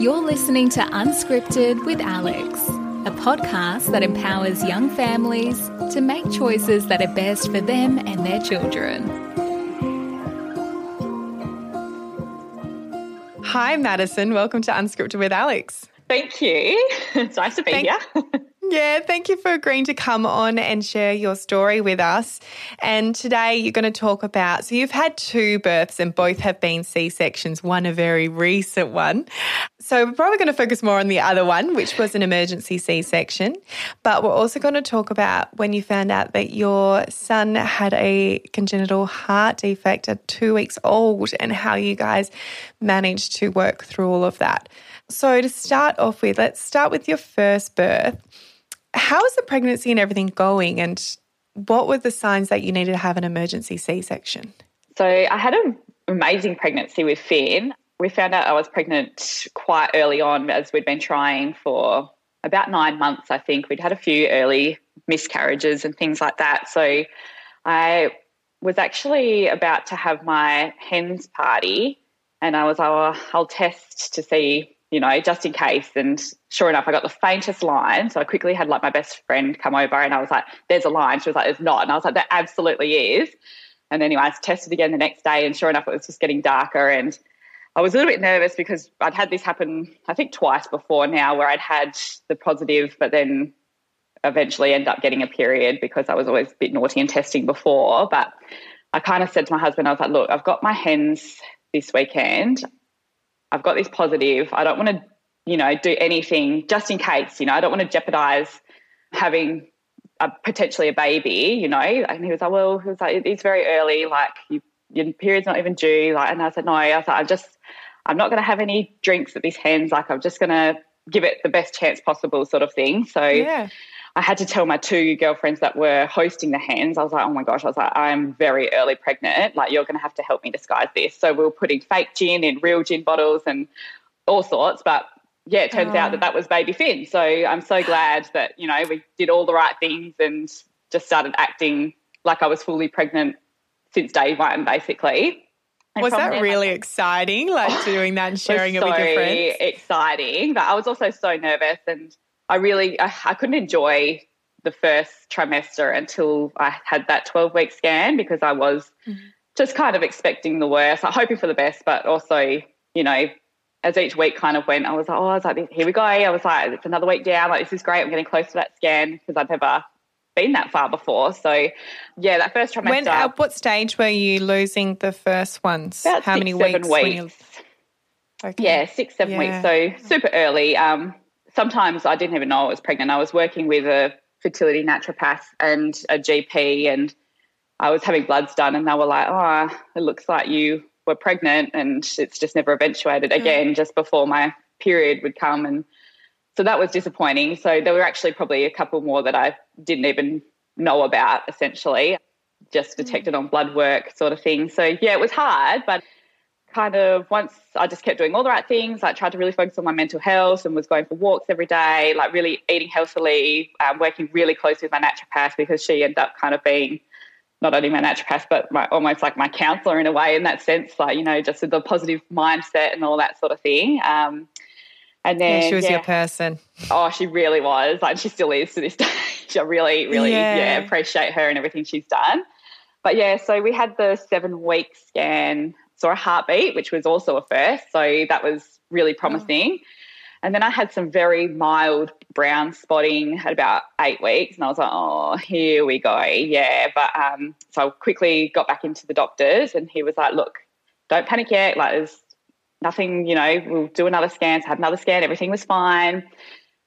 You're listening to Unscripted with Alex, a podcast that empowers young families to make choices that are best for them and their children. Hi, Maddison. Welcome to Unscripted with Alex. Thank you. It's nice to be Thank- here. Yeah, thank you for agreeing to come on and share your story with us. And today you're going to talk about so you've had two births and both have been C sections, one a very recent one. So we're probably going to focus more on the other one, which was an emergency C section. But we're also going to talk about when you found out that your son had a congenital heart defect at two weeks old and how you guys managed to work through all of that. So, to start off with, let's start with your first birth. How is the pregnancy and everything going? And what were the signs that you needed to have an emergency C section? So I had an amazing pregnancy with Finn. We found out I was pregnant quite early on as we'd been trying for about nine months, I think. We'd had a few early miscarriages and things like that. So I was actually about to have my hens party and I was like, oh, I'll test to see you know, just in case. And sure enough, I got the faintest line. So I quickly had like my best friend come over and I was like, there's a line. She was like, there's not. And I was like, there absolutely is. And anyway, I tested again the next day and sure enough, it was just getting darker. And I was a little bit nervous because I'd had this happen, I think twice before now, where I'd had the positive, but then eventually end up getting a period because I was always a bit naughty and testing before. But I kind of said to my husband, I was like, look, I've got my hens this weekend. I've got this positive. I don't want to, you know, do anything just in case, you know, I don't want to jeopardize having a, potentially a baby, you know. And he was like, well, he was like, it's very early, like you, your period's not even due. Like, and I said, no, I was like, I'm just, I'm not going to have any drinks at this hens. Like, I'm just going to give it the best chance possible, sort of thing. So, yeah. I had to tell my two girlfriends that were hosting the hens. I was like, oh my gosh, I was like, I'm very early pregnant. Like, you're going to have to help me disguise this. So we were putting fake gin in real gin bottles and all sorts. But yeah, it turns oh. out that oh. that was baby Finn. So I'm so glad that, you know, we did all the right things and just started acting like I was fully pregnant since day one, basically. And was that really exciting, like doing that and sharing it, it with your friends? exciting. But I was also so nervous and I really I, I couldn't enjoy the first trimester until I had that 12 week scan because I was mm-hmm. just kind of expecting the worst, like hoping for the best, but also, you know, as each week kind of went, I was like, oh, I was like, here we go. I was like, it's another week down. Like, this is great. I'm getting close to that scan because I've never been that far before. So, yeah, that first trimester. When, at what stage were you losing the first ones? How six, many weeks? weeks. Okay. Yeah, six, seven yeah. weeks. So super early. Um, sometimes I didn't even know I was pregnant. I was working with a fertility naturopath and a GP, and I was having bloods done, and they were like, "Oh, it looks like you were pregnant," and it's just never eventuated. Mm. Again, just before my period would come, and so that was disappointing. So there were actually probably a couple more that I didn't even know about, essentially, just mm. detected mm. on blood work, sort of thing. So yeah, it was hard, but kind of once I just kept doing all the right things, like tried to really focus on my mental health and was going for walks every day, like really eating healthily, um, working really closely with my naturopath because she ended up kind of being not only my naturopath, but my, almost like my counselor in a way in that sense, like, you know, just the positive mindset and all that sort of thing. Um, and then yeah, she was yeah, your person. Oh, she really was. Like she still is to this day. I really, really yeah. yeah, appreciate her and everything she's done. But yeah, so we had the seven week scan saw a heartbeat, which was also a first. So that was really promising. Oh. And then I had some very mild brown spotting at about eight weeks. And I was like, oh, here we go. Yeah. But um, so I quickly got back into the doctors and he was like, look, don't panic yet. Like, there's nothing, you know, we'll do another scan. So had another scan. Everything was fine.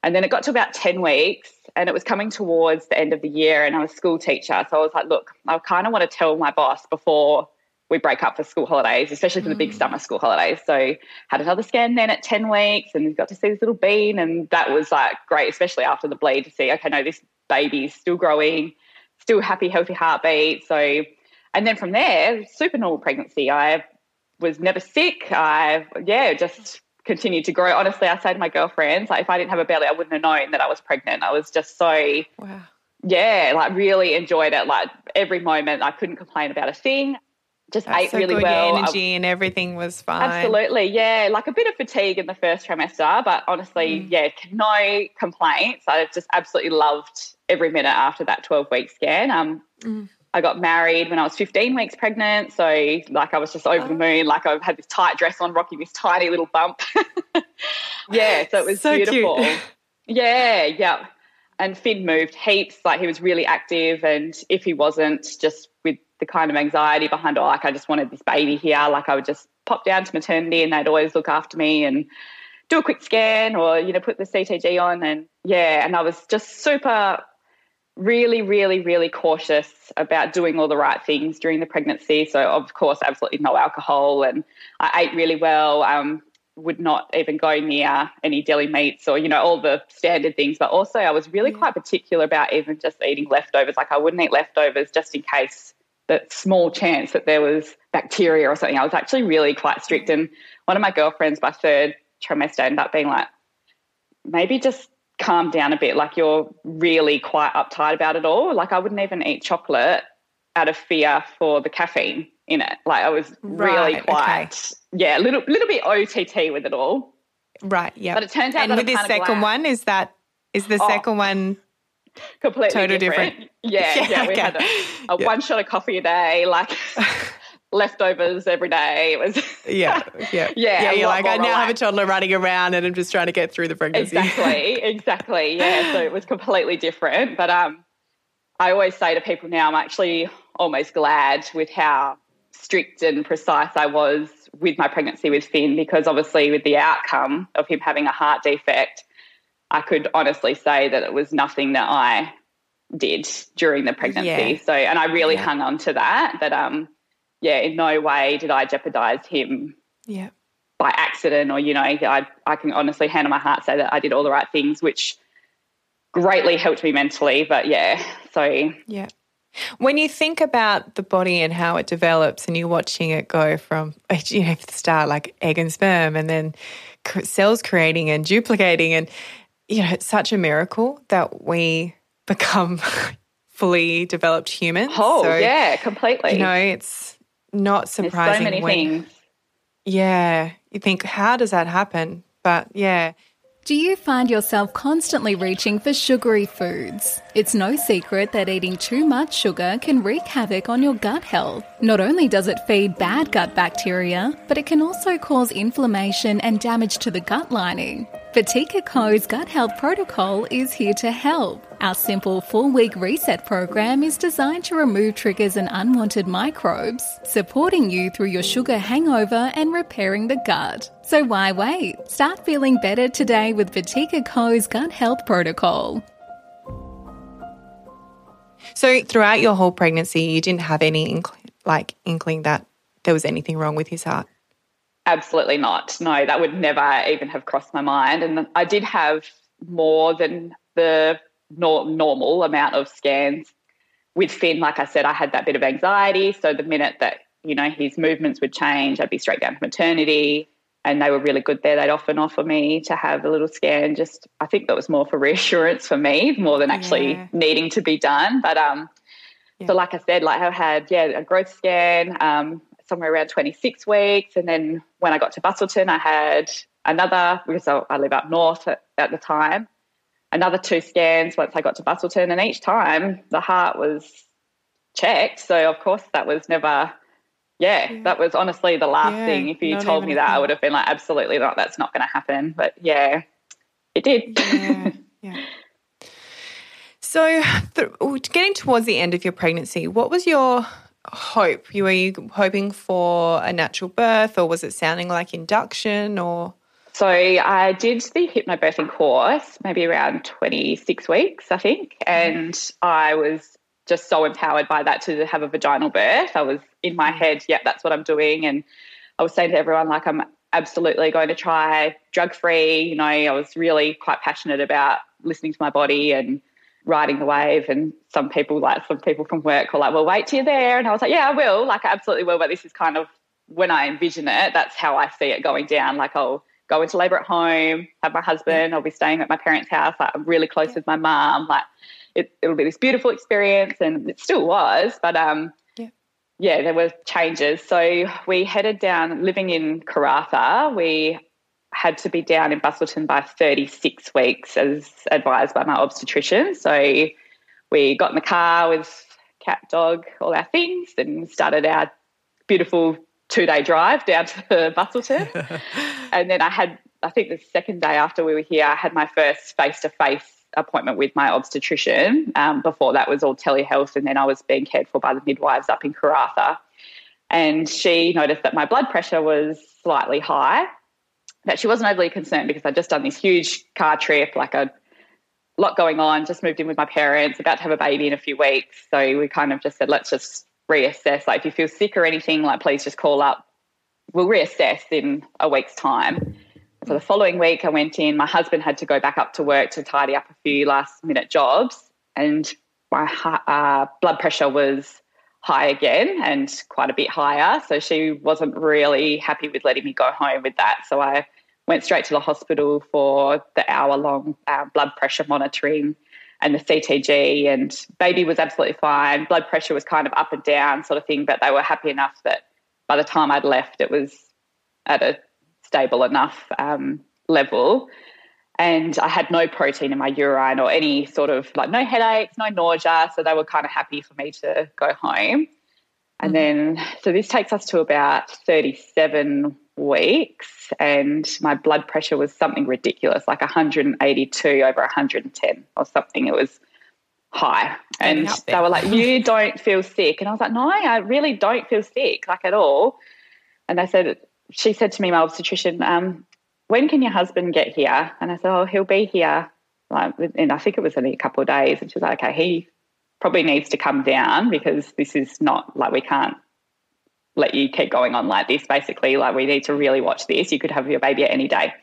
And then it got to about 10 weeks and it was coming towards the end of the year and I was a school teacher. So I was like, look, I kind of want to tell my boss before we break up for school holidays, especially for the big mm. summer school holidays. So had another scan then at 10 weeks and got to see this little bean and that was like great, especially after the bleed to see, okay, no, this baby's still growing, still happy, healthy heartbeat. So, and then from there, super normal pregnancy. I was never sick. I, yeah, just continued to grow. Honestly, I say to my girlfriends, like if I didn't have a belly, I wouldn't have known that I was pregnant. I was just so, wow. yeah, like really enjoyed it. Like every moment I couldn't complain about a thing just That's ate so really good. well. Your I- energy and everything was fine. Absolutely, yeah. Like a bit of fatigue in the first trimester, but honestly, Mm. yeah, no complaints. I just absolutely loved every minute after that 12 week scan. Um, Mm. I got married when I was 15 weeks pregnant. So, like, I was just over the Oh. moon. Like, I've had this tight dress on, rocking this tiny little bump. yeah, so it was So cute. beautiful. Yeah, yeah. And Finn moved heaps. Like, he was really active. And if he wasn't, just with the kind of anxiety behind, oh, like, I just wanted this baby here, like, I would just pop down to maternity and they'd always look after me and do a quick scan or, you know, put the CTG on. And yeah, and I was just super really, really, really cautious about doing all the right things during the pregnancy. So, of course, absolutely no alcohol, and I ate really well. Um, would not even go near any deli meats or you know all the standard things. But also, I was really quite particular about even just eating leftovers. Like I wouldn't eat leftovers just in case that small chance that there was bacteria or something. I was actually really quite strict. And one of my girlfriends by third trimester ended up being like, maybe just calm down a bit. Like you're really quite uptight about it all. Like I wouldn't even eat chocolate out of fear for the caffeine in it. Like I was really Right, quite, yeah, a little, little bit OTT with it all. Right. Yeah. But it turns out and that with this second glad. one, is that is the Oh. second one completely totally different. different. Yeah, Yeah, yeah. We had a, a Yeah. one shot of coffee a day, like leftovers every day. It was Yeah, yeah, Yeah, a You're like, I now have a toddler running around, and I'm just trying to get through the pregnancy. exactly, exactly. Yeah, so it was completely different. But um, I always say to people now, I'm actually almost glad with how strict and precise I was with my pregnancy with Finn, because obviously with the outcome of him having a heart defect, I could honestly say that it was nothing that I did during the pregnancy. Yeah. So, and I really Yeah. hung on to that. That um, yeah, in no way did I jeopardize him yeah, by accident or you know I, I can honestly hand on my heart say that I did all the right things which greatly helped me mentally but yeah so yeah. When you think about the body and how it develops, and you're watching it go from you know the start like egg and sperm, and then cells creating and duplicating, and you know it's such a miracle that we become fully developed humans. oh So, yeah completely you know it's not there's surprising so many when things yeah you think how does that happen? But yeah, Do you find yourself constantly reaching for sugary foods? It's no secret that eating too much sugar can wreak havoc on your gut health. Not only does it feed bad gut bacteria, but it can also cause inflammation and damage to the gut lining. Vatika Co's Gut Health Protocol is here to help. Our simple four week reset program is designed to remove triggers and unwanted microbes, supporting you through your sugar hangover and repairing the gut. So why wait? Start feeling better today with Vatika Co's Gut Health Protocol. So throughout your whole pregnancy, you didn't have any inkling, like inkling that there was anything wrong with his heart. Absolutely not. No that would never even have crossed my mind. And I did have more than the nor- normal amount of scans with Finn. Like I said I had that bit of anxiety. So the minute that you know his movements would change I'd be straight down to maternity and they were really good there. They'd often offer me to have a little scan. Just I think that was more for reassurance for me more than actually Yeah. needing to be done. But um Yeah. so like I said like I had yeah a growth scan um somewhere around 26 weeks and then when I got to Busselton I had another because I, live up north at, at the time another two scans once I got to Busselton and each time the heart was checked so of course that was never yeah, Yeah. that was honestly the last Yeah, thing. If you told me that, I would have been like, absolutely not. That's not going to happen. But yeah, it did. Yeah, yeah. So, th- getting towards the end of your pregnancy, what was your hope? You were you hoping for a natural birth, or was it sounding like induction? Or so I did the hypnobirthing course, maybe around 26 weeks, I think. And I was just so empowered by that to have a vaginal birth. I was in my mm. head, yeah, that's what I'm doing. And I was saying to everyone, like, I'm absolutely going to try drug free. You know, I was really quite passionate about listening to my body and riding the wave. And some people, like some people from work, were like, well, wait till you're there. And I was like, yeah, I will. Like, I absolutely will. But this is kind of when I envision it, that's how I see it going down. Like, I'll go into labour at home, have my husband, I'll be staying at my parents' house. Like, I'm really close with my mum. Like, it, it'll be this beautiful experience. And it still was. But, um, Yeah. yeah, there were changes. So we headed down, living in Karratha. We had to be down in Busselton by 36 weeks, as advised by my obstetrician. So we got in the car with cat, dog, all our things, and started our beautiful two day drive down to Busselton. and then I had, I think the second day after we were here, I had my first face to face appointment with my obstetrician. Um, before that was all telehealth, and then I was being cared for by the midwives up in Karratha. And she noticed that my blood pressure was slightly high. That she wasn't overly concerned because I'd just done this huge car trip, like a lot going on, just moved in with my parents, about to have a baby in a few weeks. So we kind of just said, let's just reassess. Like, if you feel sick or anything, like, please just call up. We'll reassess in a week's time. So the following week, I went in. My husband had to go back up to work to tidy up a few last minute jobs, and my uh, blood pressure was high again and quite a bit higher. So she wasn't really happy with letting me go home with that. So I went straight to the hospital for the hour long uh, blood pressure monitoring and the CTG. And baby was absolutely fine. Blood pressure was kind of up and down, sort of thing. But they were happy enough that by the time I'd left, it was at a stable enough um, level. And I had no protein in my urine or any sort of like no headaches, no nausea. So they were kind of happy for me to go home. And mm-hmm. then, so this takes us to about 37 weeks, and my blood pressure was something ridiculous, like 182 over 110 or something. It was high. And they were like, You don't feel sick. And I was like, No, I really don't feel sick, like at all. And they said, she said to me, my obstetrician, um, when can your husband get here? And I said, oh, he'll be here. Like, and I think it was only a couple of days. And she's like, okay, he probably needs to come down because this is not like we can't let you keep going on like this. Basically, like we need to really watch this. You could have your baby at any day.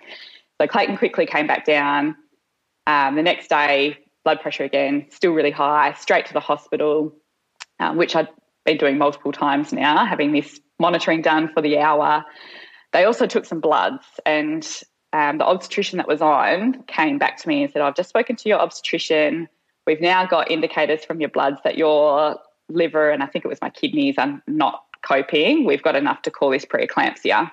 So Clayton quickly came back down. Um, the next day, blood pressure again, still really high, straight to the hospital, um, which I'd been doing multiple times now, having this monitoring done for the hour. They also took some bloods, and um, the obstetrician that was on came back to me and said, I've just spoken to your obstetrician. We've now got indicators from your bloods that your liver and I think it was my kidneys are not coping. We've got enough to call this preeclampsia.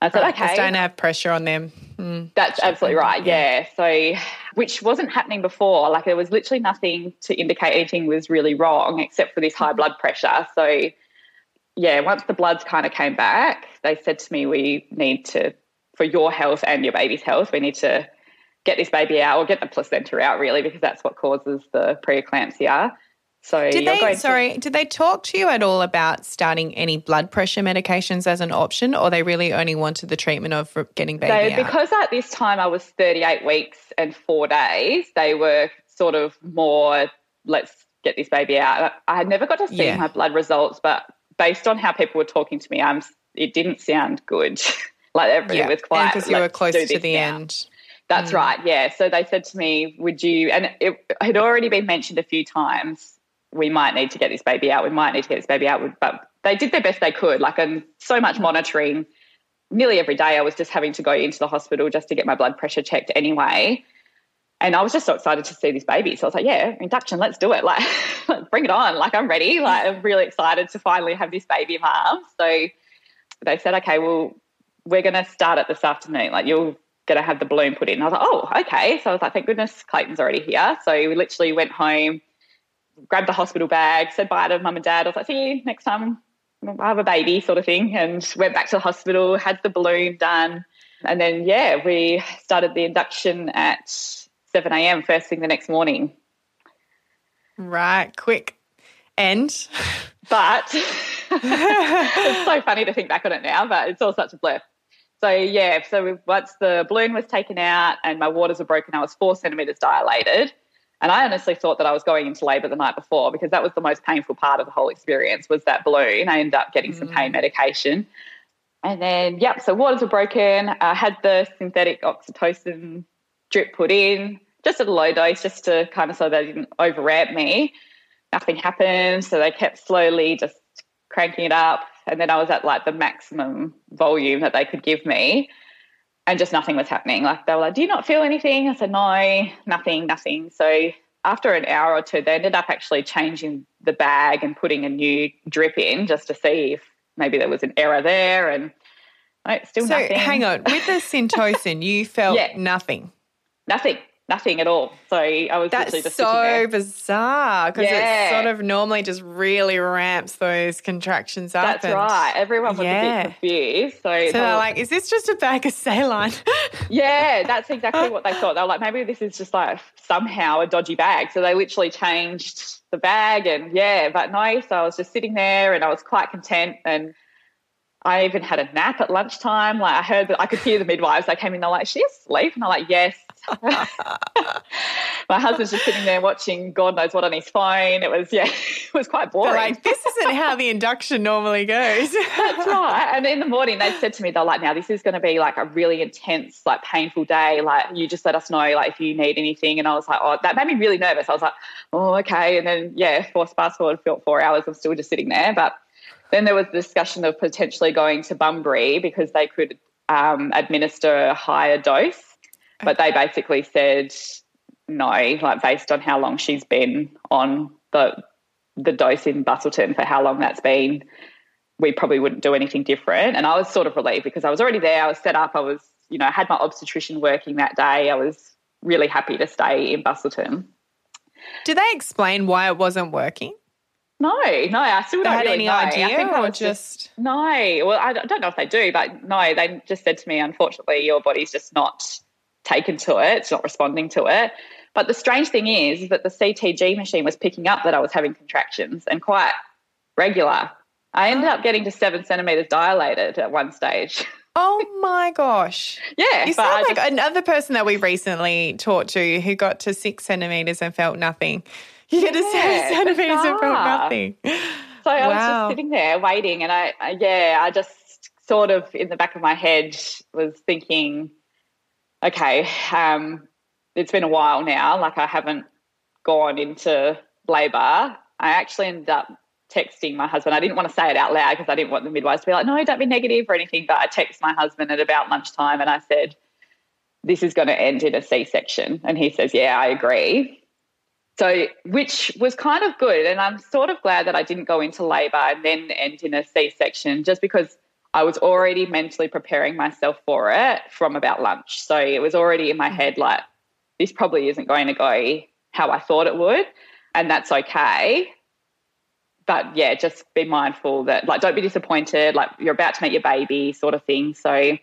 I said, right, okay. Don't have pressure on them. Mm, That's absolutely right. Yeah. So, which wasn't happening before. Like, there was literally nothing to indicate anything was really wrong except for this high blood pressure. So, yeah, once the bloods kind of came back, they said to me, we need to, for your health and your baby's health, we need to get this baby out or get the placenta out, really, because that's what causes the preeclampsia. So did they? Sorry, to, did they talk to you at all about starting any blood pressure medications as an option, or they really only wanted the treatment of getting baby they, out? Because at this time I was 38 weeks and four days, they were sort of more let's get this baby out. I had never got to see yeah. my blood results, but based on how people were talking to me, I'm it didn't sound good. like everything yeah. was quite because you were close to the now. end. That's mm. right. Yeah. So they said to me, "Would you?" And it had already been mentioned a few times. We might need to get this baby out. We might need to get this baby out. But they did their best they could. Like, and so much monitoring. Nearly every day, I was just having to go into the hospital just to get my blood pressure checked anyway. And I was just so excited to see this baby. So I was like, yeah, induction, let's do it. Like, bring it on. Like, I'm ready. Like, I'm really excited to finally have this baby in my arms. So they said, okay, well, we're going to start it this afternoon. Like, you're going to have the balloon put in. And I was like, oh, okay. So I was like, thank goodness Clayton's already here. So we literally went home, grabbed the hospital bag, said bye to mum and dad. I was like, see you next time I have a baby, sort of thing. And went back to the hospital, had the balloon done. And then, yeah, we started the induction at 7 a.m. first thing the next morning. Right, quick. And but it's so funny to think back on it now, but it's all such a blur. So yeah, so once the balloon was taken out and my waters were broken, I was four centimeters dilated. And I honestly thought that I was going into labour the night before because that was the most painful part of the whole experience was that balloon. I ended up getting mm. some pain mm. medication. And then, yep, so waters were broken. I had the synthetic oxytocin drip put in just at a low dose, just to kind of so they didn't overramp me. Nothing happened, so they kept slowly just cranking it up, and then I was at like the maximum volume that they could give me, and just nothing was happening. Like they were like, "Do you not feel anything?" I said, "No, nothing, nothing." So after an hour or two, they ended up actually changing the bag and putting a new drip in just to see if maybe there was an error there. And no, still so nothing. hang on, with the syntocin, you felt Yeah. nothing. Nothing. Nothing at all. So I was That's just sitting so bizarre because Yeah. it sort of normally just really ramps those contractions up. That's and- right. Everyone was Yeah. a bit confused. So, So they they're like, is this just a bag of saline? yeah, that's exactly what they thought. They were like, maybe this is just like somehow a dodgy bag. So they literally changed the bag and yeah, but no. So I was just sitting there and I was quite content and I even had a nap at lunchtime. Like I heard that I could hear the midwives. They came in, they're like, she asleep? And I'm like, yes. My husband's just sitting there watching God knows what on his phone. It was, yeah, it was quite They're boring. like, this isn't how the induction normally goes. That's right. And in the morning, they said to me, they're like, now this is going to be like a really intense, like painful day. Like, you just let us know, like, if you need anything. And I was like, oh, that made me really nervous. I was like, oh, okay. And then, yeah, force fast forward for four hours, I'm still just sitting there. But then there was the discussion of potentially going to Bunbury because they could um, administer a higher dose. But they basically said no, like based on how long she's been on the the dose in Busselton for how long that's been, we probably wouldn't do anything different. And I was sort of relieved because I was already there. I was set up. I was, you know, I had my obstetrician working that day. I was really happy to stay in Busselton. Do they explain why it wasn't working? No, no, I still They don't had really any know. idea I think I was just, No, well, I don't know if they do, but no, they just said to me, unfortunately, your body's just not taken to it. It's not responding to it. But the strange thing is, is that the CTG machine was picking up that I was having contractions and quite regular. I ended up getting to seven centimeters dilated at one stage. oh my gosh. yeah, You sound like just- another person that we recently talked to who got to six centimeters and felt nothing. You get to seven centimeters and felt nothing. So I was just sitting there waiting, and I, I, yeah, I just sort of in the back of my head was thinking, okay, um, it's been a while now. Like I haven't gone into labour. I actually ended up texting my husband. I didn't want to say it out loud because I didn't want the midwives to be like, no, don't be negative or anything. But I texted my husband at about lunchtime, and I said, this is going to end in a C-section, and he says, yeah, I agree. So, which was kind of good. And I'm sort of glad that I didn't go into labour and then end in a C section just because I was already mentally preparing myself for it from about lunch. So it was already in my head like, this probably isn't going to go how I thought it would. And that's okay. But yeah, just be mindful that, like, don't be disappointed. Like, you're about to meet your baby, sort of thing. So,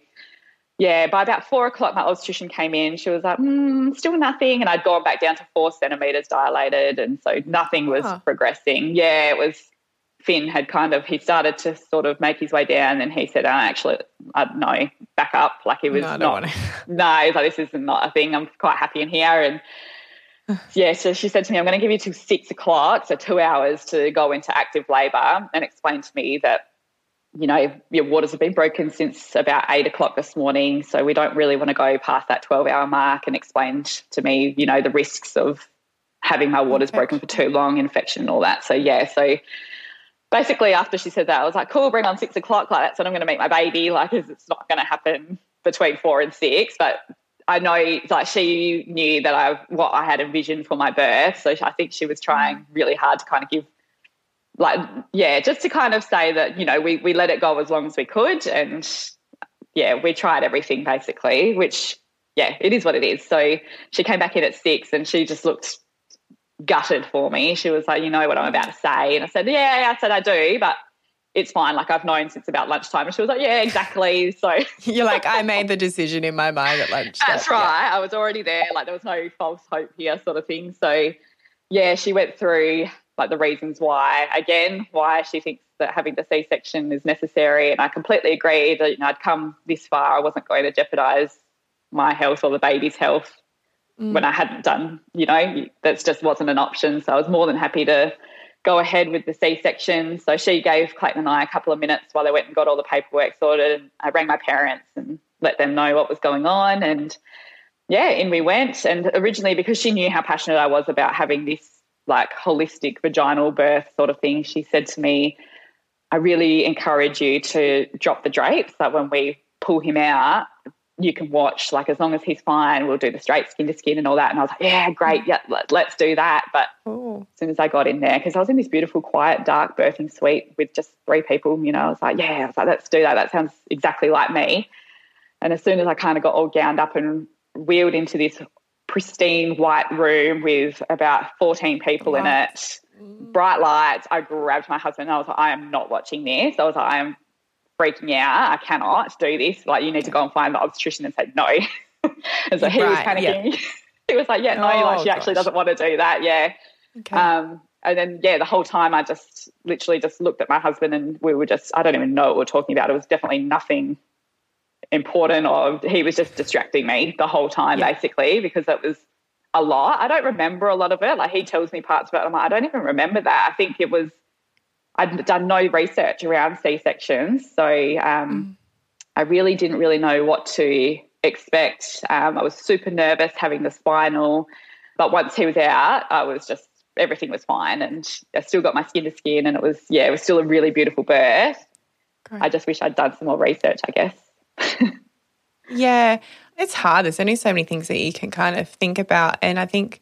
yeah, by about four o'clock, my obstetrician came in. She was like, mm, still nothing. And I'd gone back down to four centimetres dilated. And so nothing was progressing. Yeah, it was Finn had kind of, he started to sort of make his way down. And he said, oh, actually, I don't know, back up. Like he was No, not, no, he's like, this is not a thing. I'm quite happy in here. And yeah, so she said to me, I'm going to give you till six o'clock, so two hours to go into active labour and explain to me that you know, your waters have been broken since about eight o'clock this morning. So we don't really want to go past that 12 hour mark and explained to me, you know, the risks of having my waters broken for too long, infection and all that. So, yeah. So basically, after she said that, I was like, cool, bring on six o'clock. Like, that's when I'm going to meet my baby. Like, it's not going to happen between four and six. But I know, like, she knew that I, what I had envisioned for my birth. So I think she was trying really hard to kind of give like yeah just to kind of say that you know we we let it go as long as we could and yeah we tried everything basically which yeah it is what it is so she came back in at six and she just looked gutted for me she was like you know what i'm about to say and i said yeah i said i do but it's fine like i've known since about lunchtime and she was like yeah exactly so You're like, I made the decision in my mind at lunch. that's right. I was already there. Like there was no false hope here, sort of thing. So yeah, she went through like the reasons why, again, why she thinks that having the C section is necessary. And I completely agree that you know I'd come this far. I wasn't going to jeopardize my health or the baby's health Mm. when I hadn't done, you know, that just wasn't an option. So I was more than happy to go ahead with the C section. So she gave Clayton and I a couple of minutes while they went and got all the paperwork sorted. I rang my parents and let them know what was going on. And yeah, in we went. And originally, because she knew how passionate I was about having this like holistic vaginal birth sort of thing, she said to me, I really encourage you to drop the drapes. Like when we pull him out, you can watch, like, as long as he's fine, we'll do the straight skin to skin and all that. And I was like, yeah, great. Yeah, let, us do that. But Ooh. as soon as I got in there, because I was in this beautiful, quiet, dark birthing suite with just three people, you know, I was like, yeah, I was like, let's do that. That sounds exactly like me. And as soon as I kind of got all gowned up and wheeled into this pristine white room with about 14 people in it, bright lights, I grabbed my husband and I was like, I am not watching this. I was like, I am freaking out. I cannot do this. Like, you need to go and find the obstetrician and say no. and so he right, was panicking. Yeah. he was like, yeah, no, oh, like, she gosh. actually doesn't want to do that. Yeah. Okay. Um, and then, yeah, the whole time I just literally just looked at my husband and we were just, I don't even know what we are talking about. It was definitely nothing important or he was just distracting me the whole time, yeah. basically, because it was a lot. I don't remember a lot of it. Like he tells me parts of it. I'm like, I don't even remember that. I think it was I'd done no research around C sections, so um, mm. I really didn't really know what to expect. Um, I was super nervous having the spinal, but once he was out, I was just everything was fine, and I still got my skin to skin, and it was yeah, it was still a really beautiful birth. Great. I just wish I'd done some more research, I guess. yeah, it's hard. There's only so many things that you can kind of think about, and I think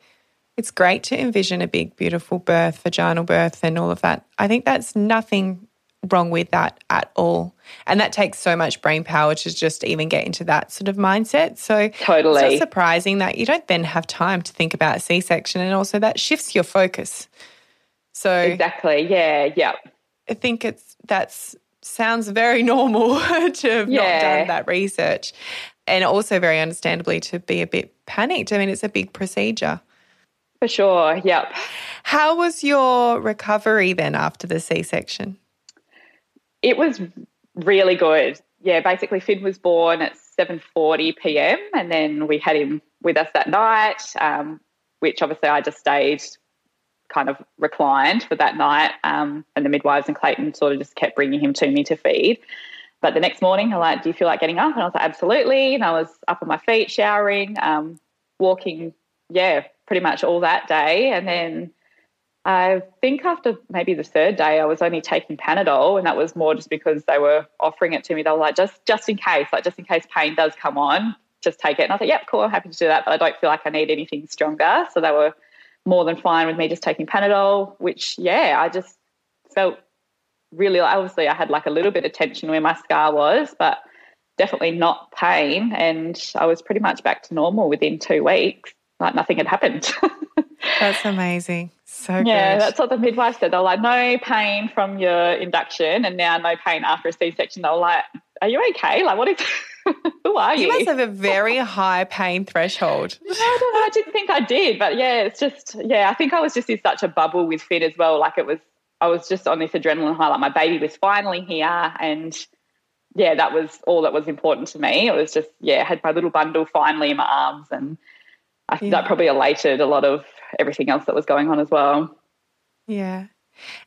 it's great to envision a big, beautiful birth, vaginal birth, and all of that. I think that's nothing wrong with that at all. And that takes so much brain power to just even get into that sort of mindset. So totally it's surprising that you don't then have time to think about a C section and also that shifts your focus. So Exactly. Yeah. Yeah. I think it's that's sounds very normal to have yeah. not done that research. And also very understandably to be a bit panicked. I mean, it's a big procedure. For sure. Yep. How was your recovery then after the C section? It was really good. Yeah, basically Finn was born at 7:40 p.m. and then we had him with us that night, um, which obviously I just stayed kind of reclined for that night, um, and the midwives and Clayton sort of just kept bringing him to me to feed. But the next morning, they're like, "Do you feel like getting up?" And I was like, "Absolutely." And I was up on my feet, showering, um, walking. Yeah, pretty much all that day. And then I think after maybe the third day, I was only taking Panadol, and that was more just because they were offering it to me. They were like, just just in case, like just in case pain does come on, just take it. And I thought, yep, cool, I'm happy to do that, but I don't feel like I need anything stronger. So they were more than fine with me just taking Panadol, which yeah, I just felt really obviously I had like a little bit of tension where my scar was, but definitely not pain. And I was pretty much back to normal within two weeks like nothing had happened. that's amazing. So yeah, good. that's what the midwife said. They're like, no pain from your induction, and now no pain after a C-section. They're like, are you okay? Like, what is? Who are you? You must have a very high pain threshold. I don't know. I didn't think I did, but yeah, it's just yeah. I think I was just in such a bubble with Finn as well. Like it was, I was just on this adrenaline high. Like my baby was finally here, and yeah, that was all that was important to me. It was just yeah, I had my little bundle finally in my arms, and I think yeah. that probably elated a lot of everything else that was going on as well. Yeah.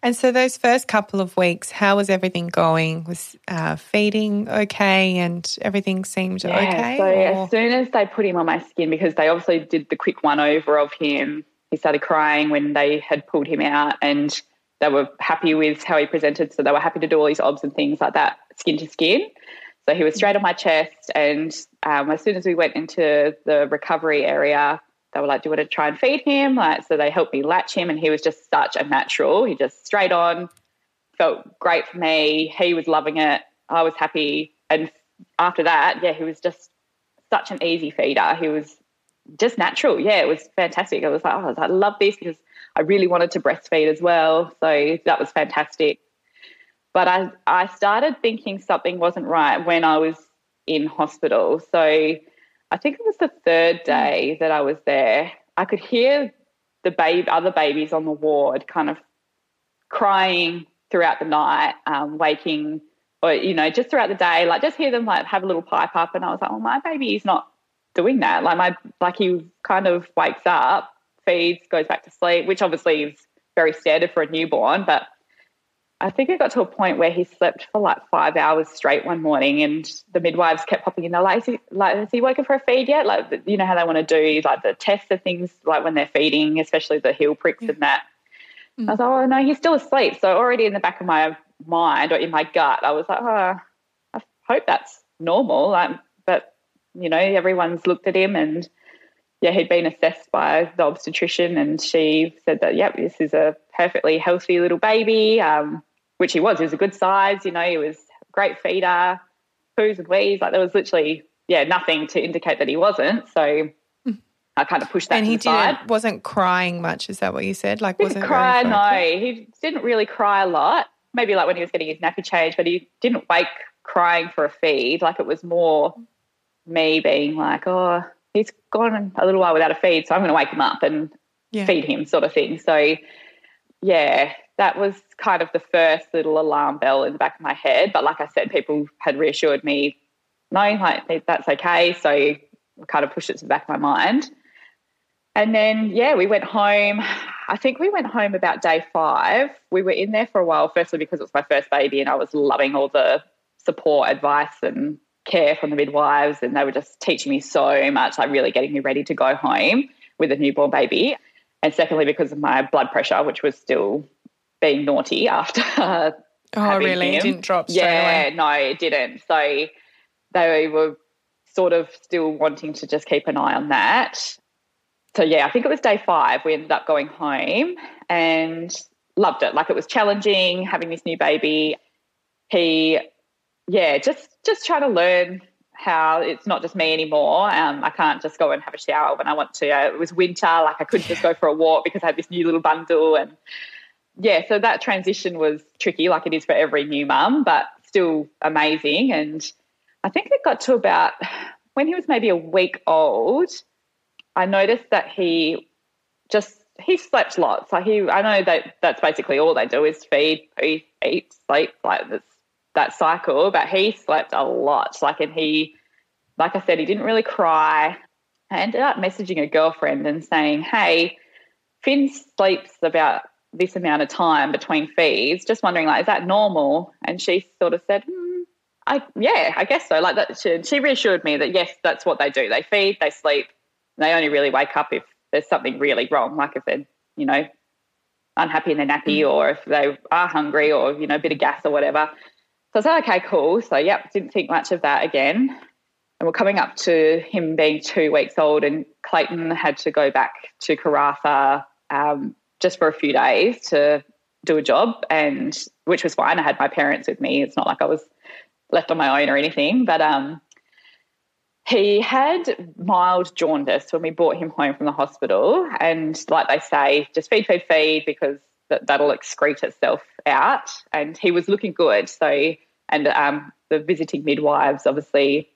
And so those first couple of weeks, how was everything going? Was uh, feeding okay and everything seemed yeah, okay? So or? as soon as they put him on my skin, because they obviously did the quick one over of him, he started crying when they had pulled him out and they were happy with how he presented. So they were happy to do all these obs and things like that, skin to skin. So he was straight on my chest. And um, as soon as we went into the recovery area, they were like, Do you want to try and feed him? Like, so they helped me latch him. And he was just such a natural. He just straight on, felt great for me. He was loving it. I was happy. And after that, yeah, he was just such an easy feeder. He was just natural. Yeah, it was fantastic. I was like, oh, I love this because I really wanted to breastfeed as well. So that was fantastic. But I, I started thinking something wasn't right when I was in hospital. So I think it was the third hmm. day that I was there. I could hear the babe, other babies on the ward kind of crying throughout the night, um, waking, or, you know, just throughout the day, like just hear them like have a little pipe up. And I was like, oh, my baby is not doing that. Like my, like he kind of wakes up, feeds, goes back to sleep, which obviously is very standard for a newborn, but I think it got to a point where he slept for like five hours straight one morning, and the midwives kept popping in. They're like, "Is he, like, has he woken for a feed yet?" Like, you know how they want to do like the tests of things, like when they're feeding, especially the heel pricks yeah. and that. Mm. I was like, "Oh no, he's still asleep." So already in the back of my mind or in my gut, I was like, "Oh, I hope that's normal." Like, but you know, everyone's looked at him and yeah, he'd been assessed by the obstetrician and she said that, yep, this is a perfectly healthy little baby, um, which he was. He was a good size, you know, he was a great feeder, poos and wees. Like there was literally, yeah, nothing to indicate that he wasn't. So mm. I kind of pushed that and he didn't, wasn't crying much. Is that what you said? Like, didn't wasn't cry. No, he didn't really cry a lot. Maybe like when he was getting his nappy change, but he didn't wake crying for a feed. Like it was more me being like, oh, he's gone a little while without a feed, so I'm going to wake him up and yeah. feed him, sort of thing. So, yeah, that was kind of the first little alarm bell in the back of my head. But like I said, people had reassured me, no, like that's okay. So I kind of pushed it to the back of my mind. And then, yeah, we went home. I think we went home about day five. We were in there for a while, firstly because it was my first baby and I was loving all the support, advice, and care from the midwives, and they were just teaching me so much, like really getting me ready to go home with a newborn baby. And secondly, because of my blood pressure, which was still being naughty after. oh, really? Him. It didn't drop yeah, away. no, it didn't. So they were sort of still wanting to just keep an eye on that. So yeah, I think it was day five. We ended up going home and loved it. Like it was challenging having this new baby. He yeah, just just trying to learn how it's not just me anymore. Um, I can't just go and have a shower when I want to. Uh, it was winter, like I couldn't just go for a walk because I had this new little bundle, and yeah, so that transition was tricky, like it is for every new mum, but still amazing. And I think it got to about when he was maybe a week old. I noticed that he just he slept lots. Like he, I know that that's basically all they do is feed, eat, sleep. Like that's that cycle, but he slept a lot. Like, and he, like I said, he didn't really cry. I ended up messaging a girlfriend and saying, Hey, Finn sleeps about this amount of time between feeds. Just wondering, like, is that normal? And she sort of said, mm, I, yeah, I guess so. Like that, she, she reassured me that yes, that's what they do. They feed, they sleep. They only really wake up if there's something really wrong, like if they're, you know, unhappy in their nappy mm. or if they are hungry or, you know, a bit of gas or whatever. So I said, okay, cool. So, yep, didn't think much of that again. And we're coming up to him being two weeks old, and Clayton had to go back to Karratha um, just for a few days to do a job, and which was fine. I had my parents with me. It's not like I was left on my own or anything, but um, he had mild jaundice when we brought him home from the hospital. And like they say, just feed, feed, feed because that that'll excrete itself out. And he was looking good. So, and um, the visiting midwives obviously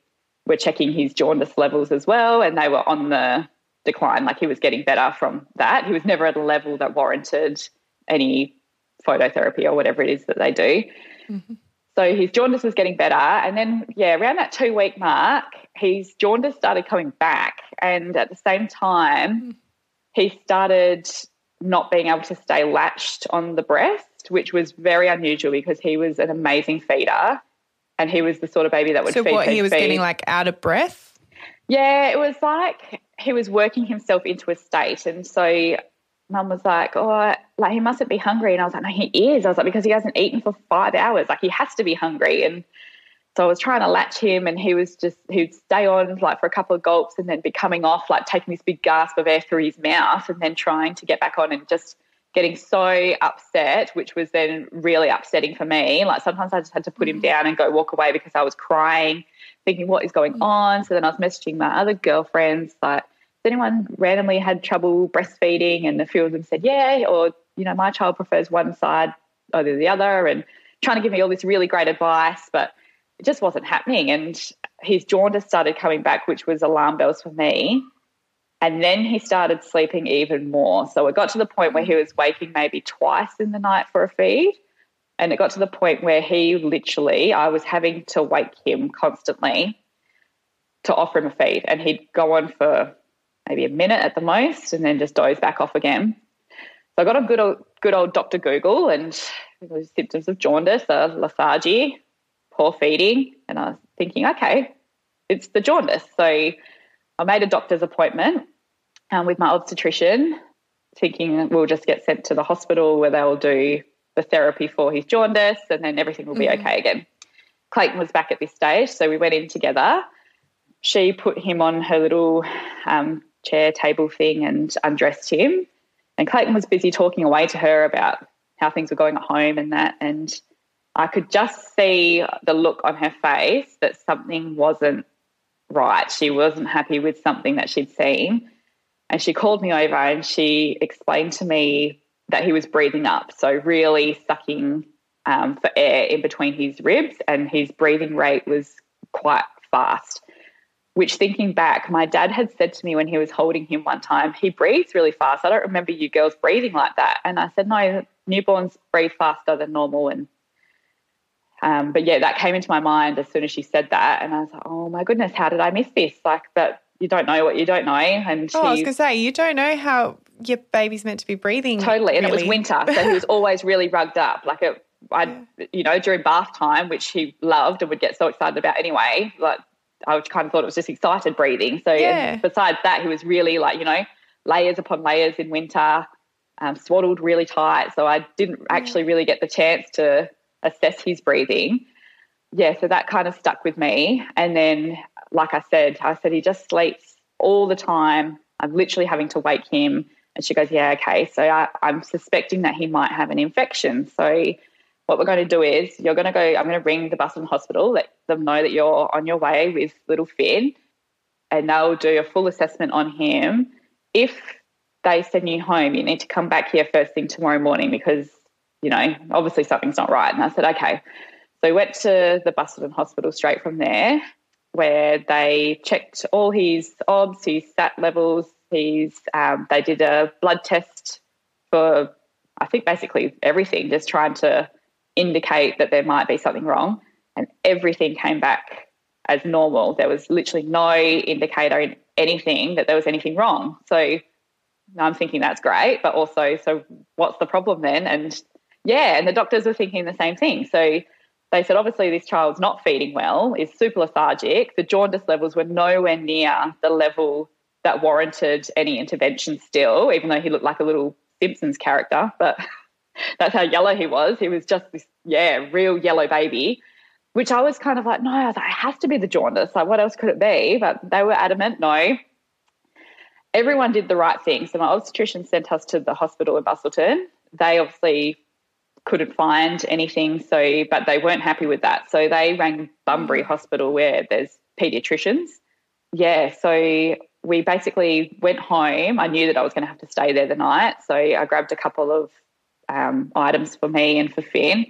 were checking his jaundice levels as well, and they were on the decline. Like he was getting better from that. He was never at a level that warranted any phototherapy or whatever it is that they do. Mm-hmm. So his jaundice was getting better. And then, yeah, around that two week mark, his jaundice started coming back. And at the same time, mm. he started not being able to stay latched on the breast, which was very unusual because he was an amazing feeder and he was the sort of baby that would so feed. what, he was feed. getting like out of breath? Yeah, it was like he was working himself into a state. And so mum was like, oh, like he mustn't be hungry. And I was like, no, he is. I was like, because he hasn't eaten for five hours. Like he has to be hungry. And so I was trying to latch him, and he was just he'd stay on like for a couple of gulps, and then be coming off, like taking this big gasp of air through his mouth, and then trying to get back on, and just getting so upset, which was then really upsetting for me. Like sometimes I just had to put him mm. down and go walk away because I was crying, thinking what is going mm. on. So then I was messaging my other girlfriends like, has anyone randomly had trouble breastfeeding? And a few of them said, yeah, or you know, my child prefers one side over the other, and trying to give me all this really great advice, but it just wasn't happening. And his jaundice started coming back, which was alarm bells for me. And then he started sleeping even more. So it got to the point where he was waking maybe twice in the night for a feed. And it got to the point where he literally, I was having to wake him constantly to offer him a feed. And he'd go on for maybe a minute at the most and then just doze back off again. So I got a good old, good old Dr. Google and symptoms of jaundice are lethargy, poor feeding. And I was thinking, okay, it's the jaundice. So I made a doctor's appointment um, with my obstetrician, thinking we'll just get sent to the hospital where they'll do the therapy for his jaundice and then everything will be mm-hmm. okay again. Clayton was back at this stage, so we went in together. she put him on her little um, chair table thing and undressed him. And Clayton was busy talking away to her about how things were going at home and that. And I could just see the look on her face that something wasn't right. She wasn't happy with something that she'd seen. And she called me over and she explained to me that he was breathing up. So, really sucking um, for air in between his ribs, and his breathing rate was quite fast. Which, thinking back, my dad had said to me when he was holding him one time, he breathes really fast. I don't remember you girls breathing like that. And I said, no, newborns breathe faster than normal. And um, but yeah, that came into my mind as soon as she said that, and I was like, oh my goodness, how did I miss this? Like, but you don't know what you don't know. And oh, I was going to say, you don't know how your baby's meant to be breathing. Totally, and it was winter, so he was always really rugged up. Like it, I, yeah. you know, during bath time, which he loved and would get so excited about anyway. Like I kind of thought it was just excited breathing. So yeah. besides that, he was really like you know layers upon layers in winter, um, swaddled really tight. So I didn't actually really get the chance to assess his breathing. Yeah, so that kind of stuck with me. And then, like I said, I said he just sleeps all the time. I'm literally having to wake him. And she goes, Yeah, okay. So I, I'm suspecting that he might have an infection. So what we're going to do is you're going to go, I'm going to ring the Busselton Hospital, let them know that you're on your way with little Finn, and they'll do a full assessment on him. If they send you home, you need to come back here first thing tomorrow morning because, you know, obviously something's not right. And I said, okay. So we went to the Busselton Hospital straight from there, where they checked all his OBS, his SAT levels. He's um, they did a blood test for, I think, basically everything, just trying to indicate that there might be something wrong. And everything came back as normal. There was literally no indicator in anything that there was anything wrong. So I'm thinking that's great, but also, so what's the problem then? And yeah, and the doctors were thinking the same thing. So they said, obviously, this child's not feeding well, is super lethargic. The jaundice levels were nowhere near the level that warranted any intervention still, even though he looked like a little Simpsons character. But that's how yellow he was. He was just this, yeah, real yellow baby, which I was kind of like, no, I was like, it has to be the jaundice. Like, what else could it be? But they were adamant, no. Everyone did the right thing. So my obstetrician sent us to the hospital in Busselton. They obviously couldn't find anything, so but they weren't happy with that. So they rang Bunbury Hospital where there's pediatricians. Yeah, so we basically went home. I knew that I was going to have to stay there the night, so I grabbed a couple of um, items for me and for Finn.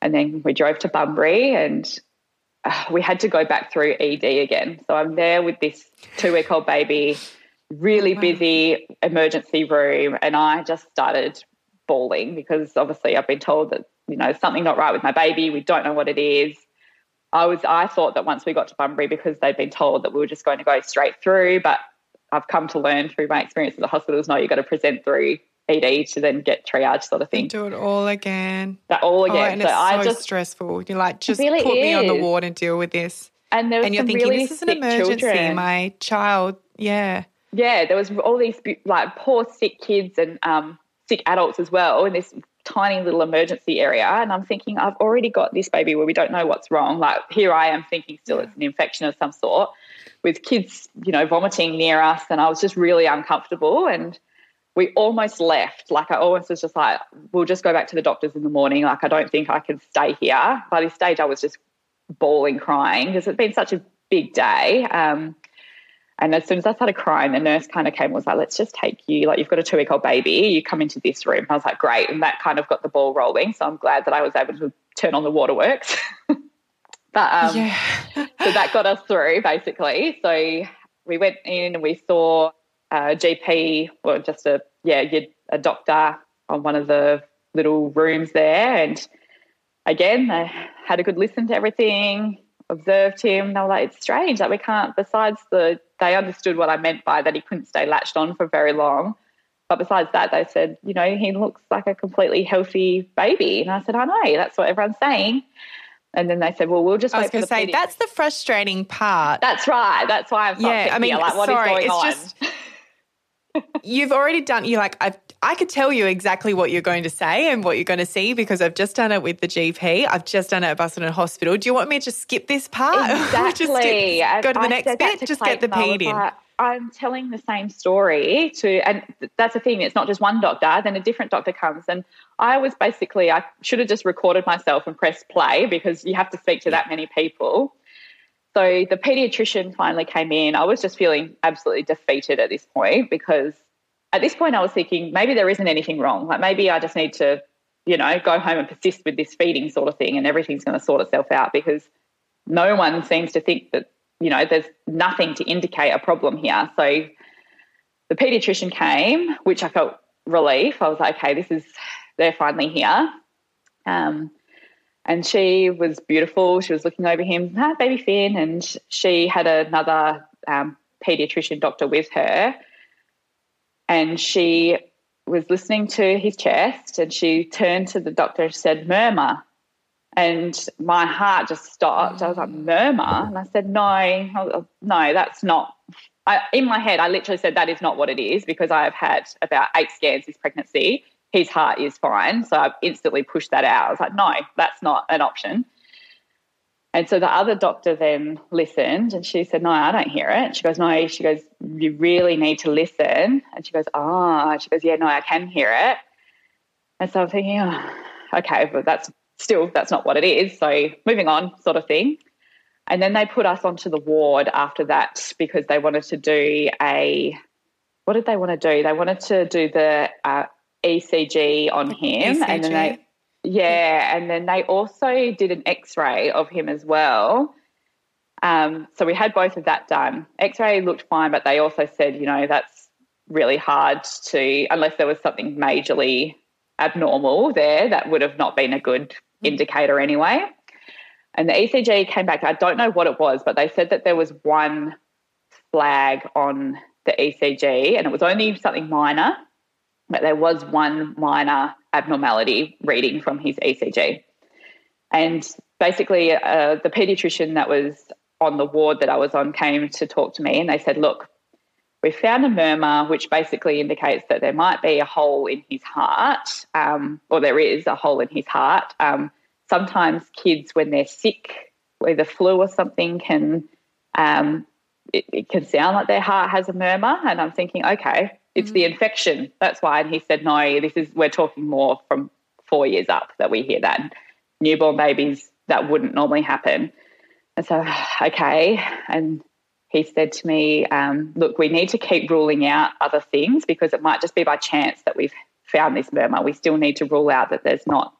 And then we drove to Bunbury and uh, we had to go back through ED again. So I'm there with this two week old baby, really busy emergency room. And I just started bawling because obviously I've been told that, you know, something not right with my baby. We don't know what it is. I was I thought that once we got to Bunbury because they'd been told that we were just going to go straight through, but I've come to learn through my experience at the hospitals, no, you've got to present through ED to then get triage sort of thing. do it all again. That all again. Oh, and so it's I so just, stressful. You're like, just really put is. me on the ward and deal with this. And, there and you're thinking, really this is an emergency. Children. My child, yeah. Yeah, there was all these like poor sick kids and um, sick adults as well in this tiny little emergency area. And I'm thinking, I've already got this baby where we don't know what's wrong. Like here I am thinking still it's an infection of some sort with kids, you know, vomiting near us. And I was just really uncomfortable. And we almost left. Like I almost was just like, we'll just go back to the doctors in the morning. Like I don't think I can stay here. By this stage, I was just bawling, crying because it's been such a big day. Um, and as soon as I started crying, the nurse kind of came and was like, let's just take you. Like, you've got a two week old baby. You come into this room. I was like, great. And that kind of got the ball rolling. So I'm glad that I was able to turn on the waterworks. but um, yeah. so that got us through basically. So we went in and we saw a GP or just a yeah a doctor on one of the little rooms there, and again they had a good listen to everything, observed him. They were like, it's strange that we can't. Besides the, they understood what I meant by that he couldn't stay latched on for very long. But besides that, they said, you know, he looks like a completely healthy baby. And I said, I know, that's what everyone's saying. And then they said, "Well, we'll just." I was going to say that's the frustrating part. That's right. That's why I'm. Yeah, I mean, like, what sorry, it's on? just you've already done, you're like, I've, I could tell you exactly what you're going to say and what you're going to see because I've just done it with the GP. I've just done it at Busselton Hospital. Do you want me to just skip this part? Exactly. just go to the I next bit? Just get the ped in. I'm telling the same story to, and that's the thing. It's not just one doctor. Then a different doctor comes, and I was basically I should have just recorded myself and pressed play because you have to speak to that many people. So the pediatrician finally came in. I was just feeling absolutely defeated at this point because at this point I was thinking maybe there isn't anything wrong. Like maybe I just need to, you know, go home and persist with this feeding sort of thing, and everything's going to sort itself out because no one seems to think that you know, there's nothing to indicate a problem here. So the pediatrician came, which I felt relief. I was like, okay, this is, they're finally here. Um, and she was beautiful. She was looking over him, ah, baby Finn, and she had another um, pediatrician doctor with her. And she was listening to his chest and she turned to the doctor and said, Murmur. And my heart just stopped. I was like, murmur. And I said, no, no, that's not. I, in my head, I literally said, that is not what it is because I have had about eight scans this pregnancy. His heart is fine. So I've instantly pushed that out. I was like, no, that's not an option. And so the other doctor then listened and she said, No, I don't hear it. She goes, No, she goes, You really need to listen. And she goes, Ah, oh. she goes, Yeah, no, I can hear it. And so I'm thinking, oh, okay, but that's still that's not what it is. So moving on, sort of thing. And then they put us onto the ward after that because they wanted to do a what did they want to do? They wanted to do the uh, ECG on him, ECG. and then they yeah, and then they also did an X-ray of him as well. Um, so we had both of that done. X-ray looked fine, but they also said, you know, that's really hard to unless there was something majorly abnormal there, that would have not been a good mm. indicator anyway. And the ECG came back. I don't know what it was, but they said that there was one flag on the ECG and it was only something minor, but there was one minor abnormality reading from his ECG. And basically, uh, the pediatrician that was on the ward that I was on came to talk to me and they said, Look, we found a murmur, which basically indicates that there might be a hole in his heart, um, or there is a hole in his heart. Um, sometimes kids, when they're sick, with the flu or something, can um, it, it, can sound like their heart has a murmur. And I'm thinking, okay, it's mm-hmm. the infection. That's why. And he said, no, this is we're talking more from four years up that we hear that. Newborn babies, that wouldn't normally happen. And so, okay, and he said to me, um, Look, we need to keep ruling out other things because it might just be by chance that we've found this murmur. We still need to rule out that there's not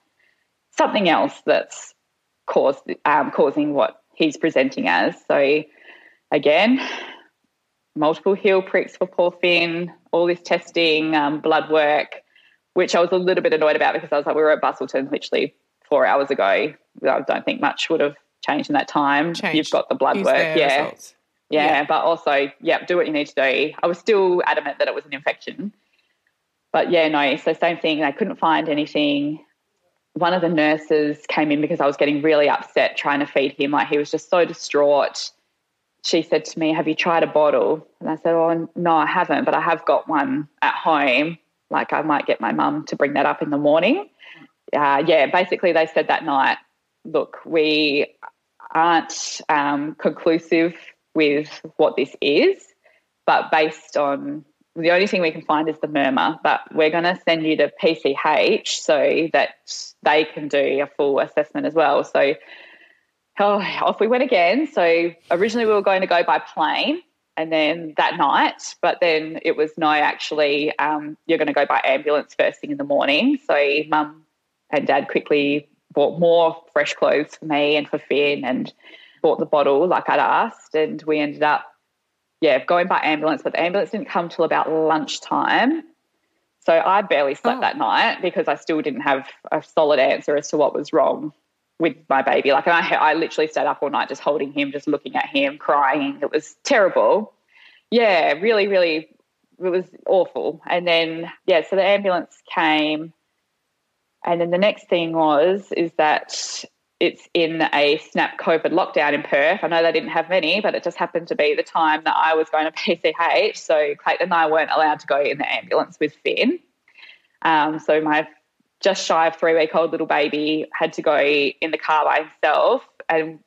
something else that's caused, um, causing what he's presenting as. So, again, multiple heel pricks for poor Finn, all this testing, um, blood work, which I was a little bit annoyed about because I was like, we were at Busselton literally four hours ago. I don't think much would have changed in that time. Changed. You've got the blood Use work, yeah. Results. Yeah, yeah, but also, yeah, do what you need to do. I was still adamant that it was an infection. But yeah, no, so same thing. I couldn't find anything. One of the nurses came in because I was getting really upset trying to feed him. Like he was just so distraught. She said to me, Have you tried a bottle? And I said, Oh, no, I haven't, but I have got one at home. Like I might get my mum to bring that up in the morning. Uh, yeah, basically, they said that night, Look, we aren't um, conclusive with what this is, but based on the only thing we can find is the murmur, but we're going to send you to PCH so that they can do a full assessment as well. So oh, off we went again. So originally we were going to go by plane and then that night, but then it was no, actually, um, you're going to go by ambulance first thing in the morning. So mum and dad quickly bought more fresh clothes for me and for Finn and bought the bottle like I'd asked, and we ended up, yeah, going by ambulance. But the ambulance didn't come till about lunchtime. So I barely slept oh. that night because I still didn't have a solid answer as to what was wrong with my baby. Like I, I literally stayed up all night just holding him, just looking at him, crying. It was terrible. Yeah, really, really, it was awful. And then yeah, so the ambulance came, and then the next thing was is that it's in a snap COVID lockdown in Perth. I know they didn't have many, but it just happened to be the time that I was going to PCH. So Clayton and I weren't allowed to go in the ambulance with Finn. Um, so my just shy of three week old little baby had to go in the car by himself, and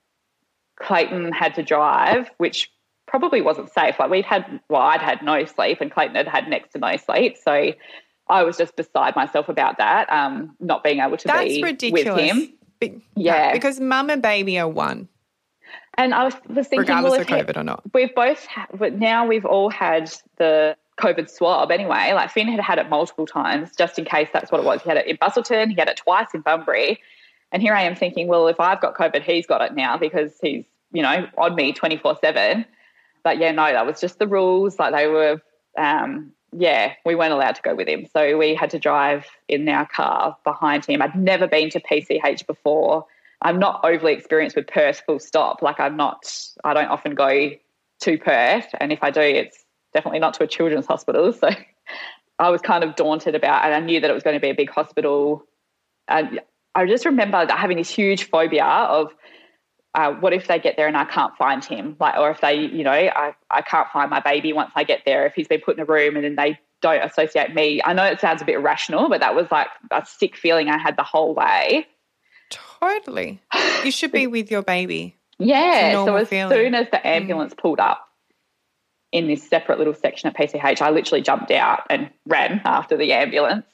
Clayton had to drive, which probably wasn't safe. Like we'd had, well, I'd had no sleep, and Clayton had had next to no sleep. So I was just beside myself about that, um, not being able to That's be ridiculous. with him. Be- Yeah. because mum and baby are one, And I was, was thinking, regardless well, of if he- COVID or not. we've both, but now we've all had the COVID swab anyway. Like Finn had had it multiple times, just in case that's what it was. He had it in Busselton, he had it twice in Bunbury, and here I am thinking, well, if I've got COVID, he's got it now because he's you know on me twenty four seven. But yeah, no, that was just the rules. Like they were, um, yeah, we weren't allowed to go with him, so we had to drive in our car behind him. I'd never been to PCH before. I'm not overly experienced with Perth, full stop. Like I'm not, I don't often go to Perth, and if I do, it's definitely not to a children's hospital. So I was kind of daunted about, and I knew that it was going to be a big hospital. And I just remember having this huge phobia of uh, what if they get there and I can't find him, like, or if they, you know, I, I can't find my baby once I get there. If he's been put in a room and then they don't associate me. I know it sounds a bit irrational, but that was like a sick feeling I had the whole way. Totally. You should be with your baby. Yeah. So as feeling. soon as the ambulance pulled up in this separate little section at PCH, I literally jumped out and ran after the ambulance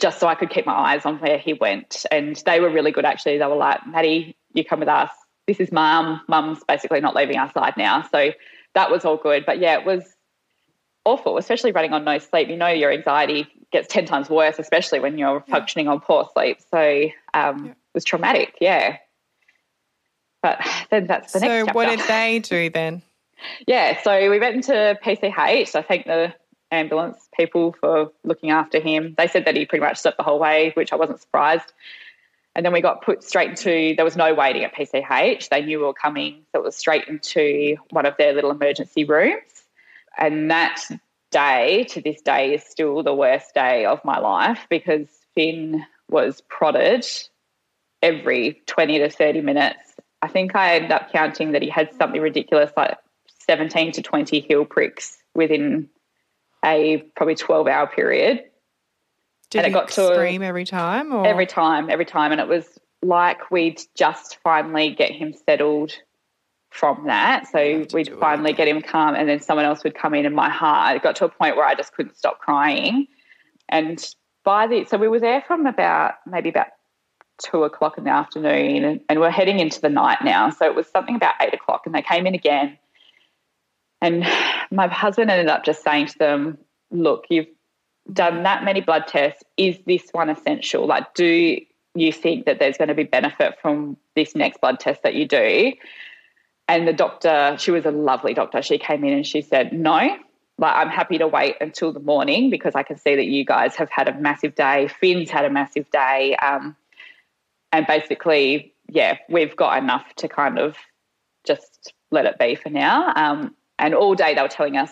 just so I could keep my eyes on where he went. And they were really good actually. They were like, Maddie, you come with us. This is mum. Mum's basically not leaving our side now. So that was all good. But yeah, it was awful, especially running on no sleep. You know your anxiety gets 10 times worse, especially when you're functioning on poor sleep. So um, Yeah. it was traumatic, yeah. But then that's the so next. So what did they do then? Yeah, so we went into PCH. I thank the ambulance people for looking after him. They said that he pretty much slept the whole way, which I wasn't surprised. And then we got put straight into, there was no waiting at PCH. They knew we were coming. So it was straight into one of their little emergency rooms. And that day to this day is still the worst day of my life because Finn was prodded every 20 to 30 minutes. I think I ended up counting that he had something ridiculous like 17 to 20 heel pricks within a probably 12 hour period. Did And it you got to- scream every time? Or? Every time, every time. And it was like we'd just finally get him settled from that. So we'd do it finally get him calm and then someone else would come in and my heart it got to a point where I just couldn't stop crying. And by the so we were there from about maybe about two o'clock in the afternoon and, and we're heading into the night now. So it was something about eight o'clock and they came in again. And my husband ended up just saying to them, look, you've done that many blood tests. Is this one essential? Like, do you think that there's going to be benefit from this next blood test that you do? And the doctor, she was a lovely doctor. She came in and she said, no, like I'm happy to wait until the morning because I can see that you guys have had a massive day. Finn's had a massive day. Um, and basically, yeah, we've got enough to kind of just let it be for now. Um, and all day they were telling us,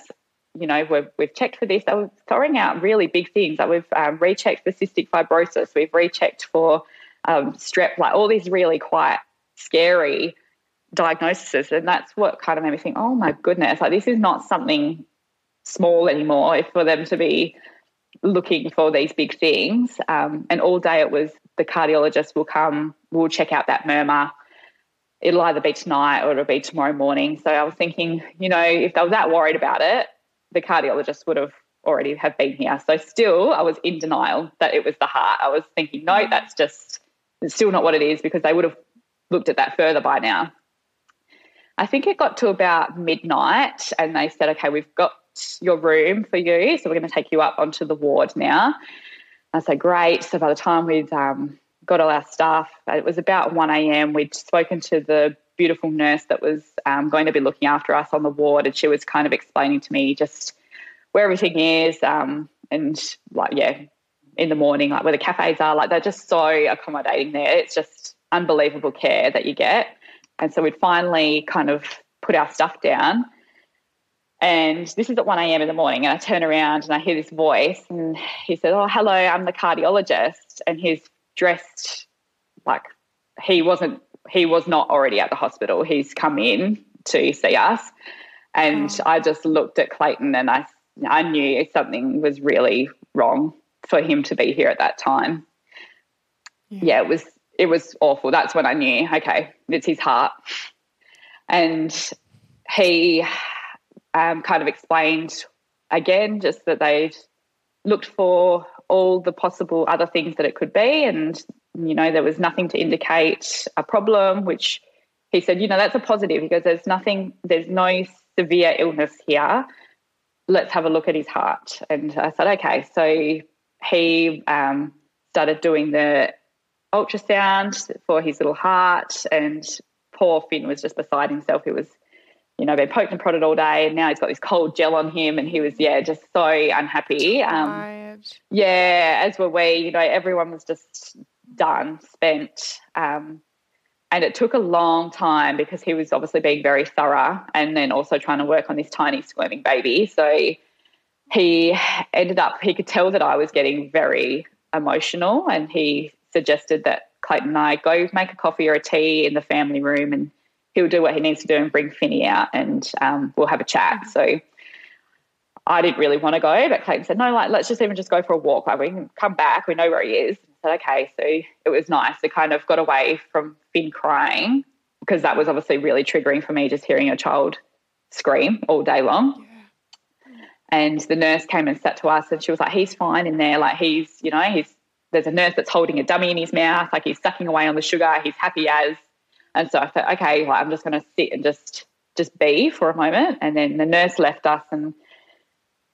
you know, we've, we've checked for this. They were throwing out really big things. Like we've um, rechecked for cystic fibrosis. We've rechecked for um, strep, like all these really quite scary diagnoses. And that's what kind of made me think, oh my goodness, like this is not something small anymore if for them to be looking for these big things. Um, and all day it was the cardiologist will come, we'll check out that murmur. It'll either be tonight or it'll be tomorrow morning. So I was thinking, you know, if they were that worried about it, the cardiologist would have already have been here. So still I was in denial that it was the heart. I was thinking, no, that's just it's still not what it is because they would have looked at that further by now. I think it got to about midnight and they said, okay, we've got your room for you. So we're going to take you up onto the ward now. I said, great. So by the time we'd um, got all our stuff, it was about 1 a.m. We'd spoken to the beautiful nurse that was um, going to be looking after us on the ward. And she was kind of explaining to me just where everything is um, and like, yeah, in the morning, like where the cafes are, like they're just so accommodating there. It's just unbelievable care that you get. And so we'd finally kind of put our stuff down. And this is at 1 a.m. in the morning. And I turn around and I hear this voice. And he said, Oh, hello, I'm the cardiologist. And he's dressed like he wasn't he was not already at the hospital. He's come in to see us. And oh. I just looked at Clayton and I I knew something was really wrong for him to be here at that time. Yeah, yeah it was it was awful. That's when I knew, okay, it's his heart. And he um, kind of explained again just that they'd looked for all the possible other things that it could be. And you know there was nothing to indicate a problem which he said you know that's a positive because there's nothing there's no severe illness here. Let's have a look at his heart. And i said okay. So he um, started doing the ultrasound for his little heart and poor finn was just beside himself. He was you know, been poked and prodded all day, and now he's got this cold gel on him, and he was, yeah, just so unhappy. Um, yeah, as were we. You know, everyone was just done, spent. Um, and it took a long time because he was obviously being very thorough, and then also trying to work on this tiny squirming baby. So he ended up, he could tell that I was getting very emotional, and he suggested that Clayton and I go make a coffee or a tea in the family room and he'll do what he needs to do and bring Finny out and um, we'll have a chat. So I didn't really want to go, but Clayton said, no, like, let's just even just go for a walk. Like, we can come back. We know where he is. I said, okay. So it was nice. It kind of got away from Finn crying because that was obviously really triggering for me just hearing a child scream all day long. Yeah. And the nurse came and sat to us and she was like, he's fine in there. Like, he's, you know, he's, there's a nurse that's holding a dummy in his mouth. Like, he's sucking away on the sugar. He's happy as. And so I thought, okay, well, I'm just going to sit and just just be for a moment. And then the nurse left us, and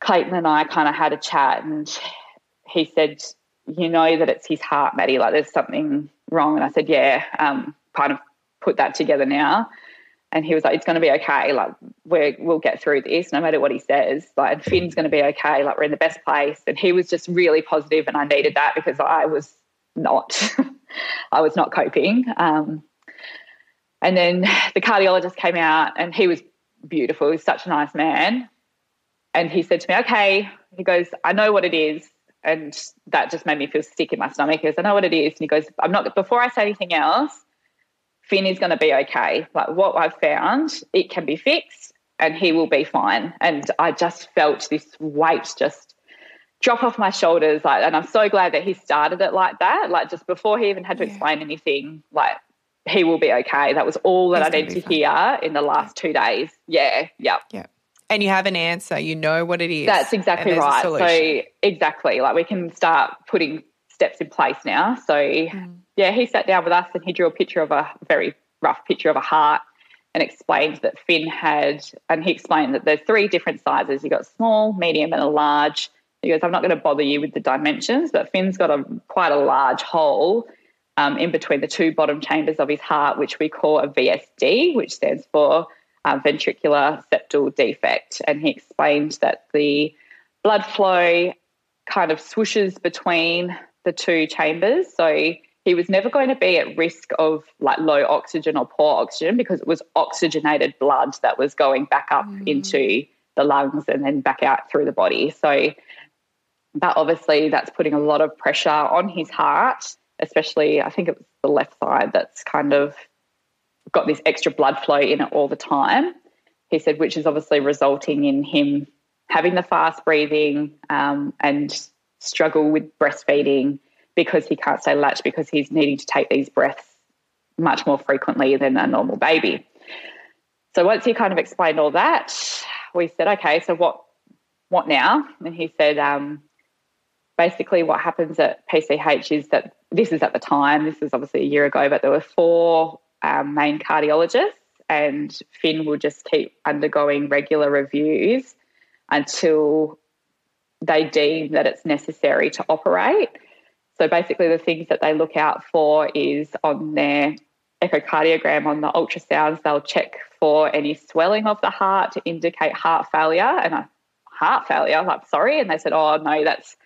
Clayton and I kind of had a chat, and he said, "You know that it's his heart, Maddie. Like there's something wrong." And I said, "Yeah." Um, kind of put that together now. And he was like, "It's going to be okay. Like we we'll get through this, no matter what he says. Like Finn's going to be okay. Like we're in the best place." And he was just really positive, and I needed that because I was not, I was not coping. Um, and then the cardiologist came out and he was beautiful. He's such a nice man. And he said to me, okay, he goes, I know what it is. And that just made me feel sick in my stomach. He goes, I know what it is. And he goes, I'm not, before I say anything else, Finn is going to be okay. Like what I've found, it can be fixed and he will be fine. And I just felt this weight just drop off my shoulders. Like, and I'm so glad that he started it like that. Like just before he even had to yeah. explain anything, like he will be okay. That was all that He's I need to hear in the last two days. Yeah, yeah. Yeah. And you have an answer, you know what it is. That's exactly right. So, exactly, like we can start putting steps in place now. So, mm. yeah, he sat down with us and he drew a picture of a very rough picture of a heart and explained that Finn had, and he explained that there's three different sizes. You got small, medium, and a large. He goes, I'm not going to bother you with the dimensions, but Finn's got a quite a large hole um, in between the two bottom chambers of his heart, which we call a VSD, which stands for uh, ventricular septal defect. And he explained that the blood flow kind of swooshes between the two chambers. So he was never going to be at risk of like low oxygen or poor oxygen because it was oxygenated blood that was going back up mm. into the lungs and then back out through the body. So, but obviously, that's putting a lot of pressure on his heart especially I think it was the left side that's kind of got this extra blood flow in it all the time. He said, which is obviously resulting in him having the fast breathing um, and struggle with breastfeeding because he can't stay latched because he's needing to take these breaths much more frequently than a normal baby. So once he kind of explained all that, we said, okay, so what what now? And he said, um, basically what happens at PCH is that this is at the time, this is obviously a year ago, but there were four um, main cardiologists, and Finn will just keep undergoing regular reviews until they deem that it's necessary to operate. So basically, the things that they look out for is on their echocardiogram, on the ultrasounds, they'll check for any swelling of the heart to indicate heart failure. And a heart failure, I'm sorry. And they said, oh, no, that's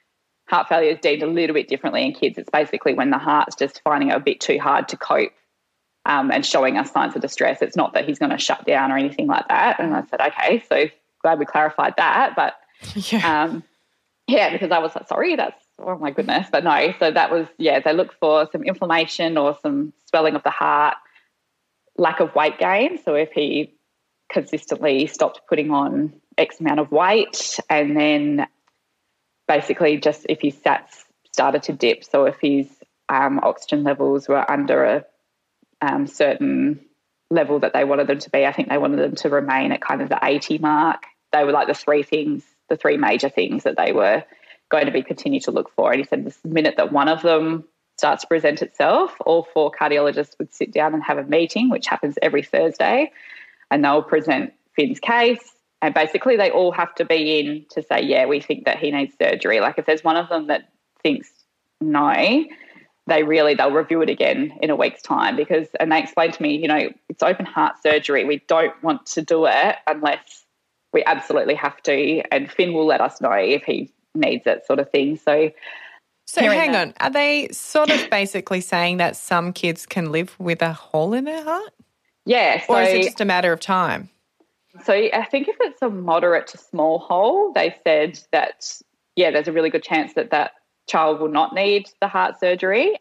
heart failure is deemed a little bit differently in kids. It's basically when the heart's just finding it a bit too hard to cope um, and showing us signs of distress. It's not that he's going to shut down or anything like that. And I said, okay, so glad we clarified that. But yeah, um, yeah because I was like, sorry, that's oh my goodness. But no, so that was, yeah, they look for some inflammation or some swelling of the heart, lack of weight gain. So if he consistently stopped putting on X amount of weight, and then basically just if his sats started to dip. So if his um, oxygen levels were under a um, certain level that they wanted them to be, I think they wanted them to remain at kind of the 80 mark. They were like the three things, the three major things that they were going to be continued to look for. And he said the minute that one of them starts to present itself, all four cardiologists would sit down and have a meeting, which happens every Thursday, and they'll present Finn's case. And basically, they all have to be in to say, yeah, we think that he needs surgery. Like if there's one of them that thinks no, they really they'll review it again in a week's time because and they explained to me, you know, it's open heart surgery. We don't want to do it unless we absolutely have to, and Finn will let us know if he needs it, sort of thing. So, so hang that, on, are they sort of basically saying that some kids can live with a hole in their heart? Yeah, so, or is it just a matter of time? So I think if it's a moderate to small hole, they said that yeah, there's a really good chance that that child will not need the heart surgery.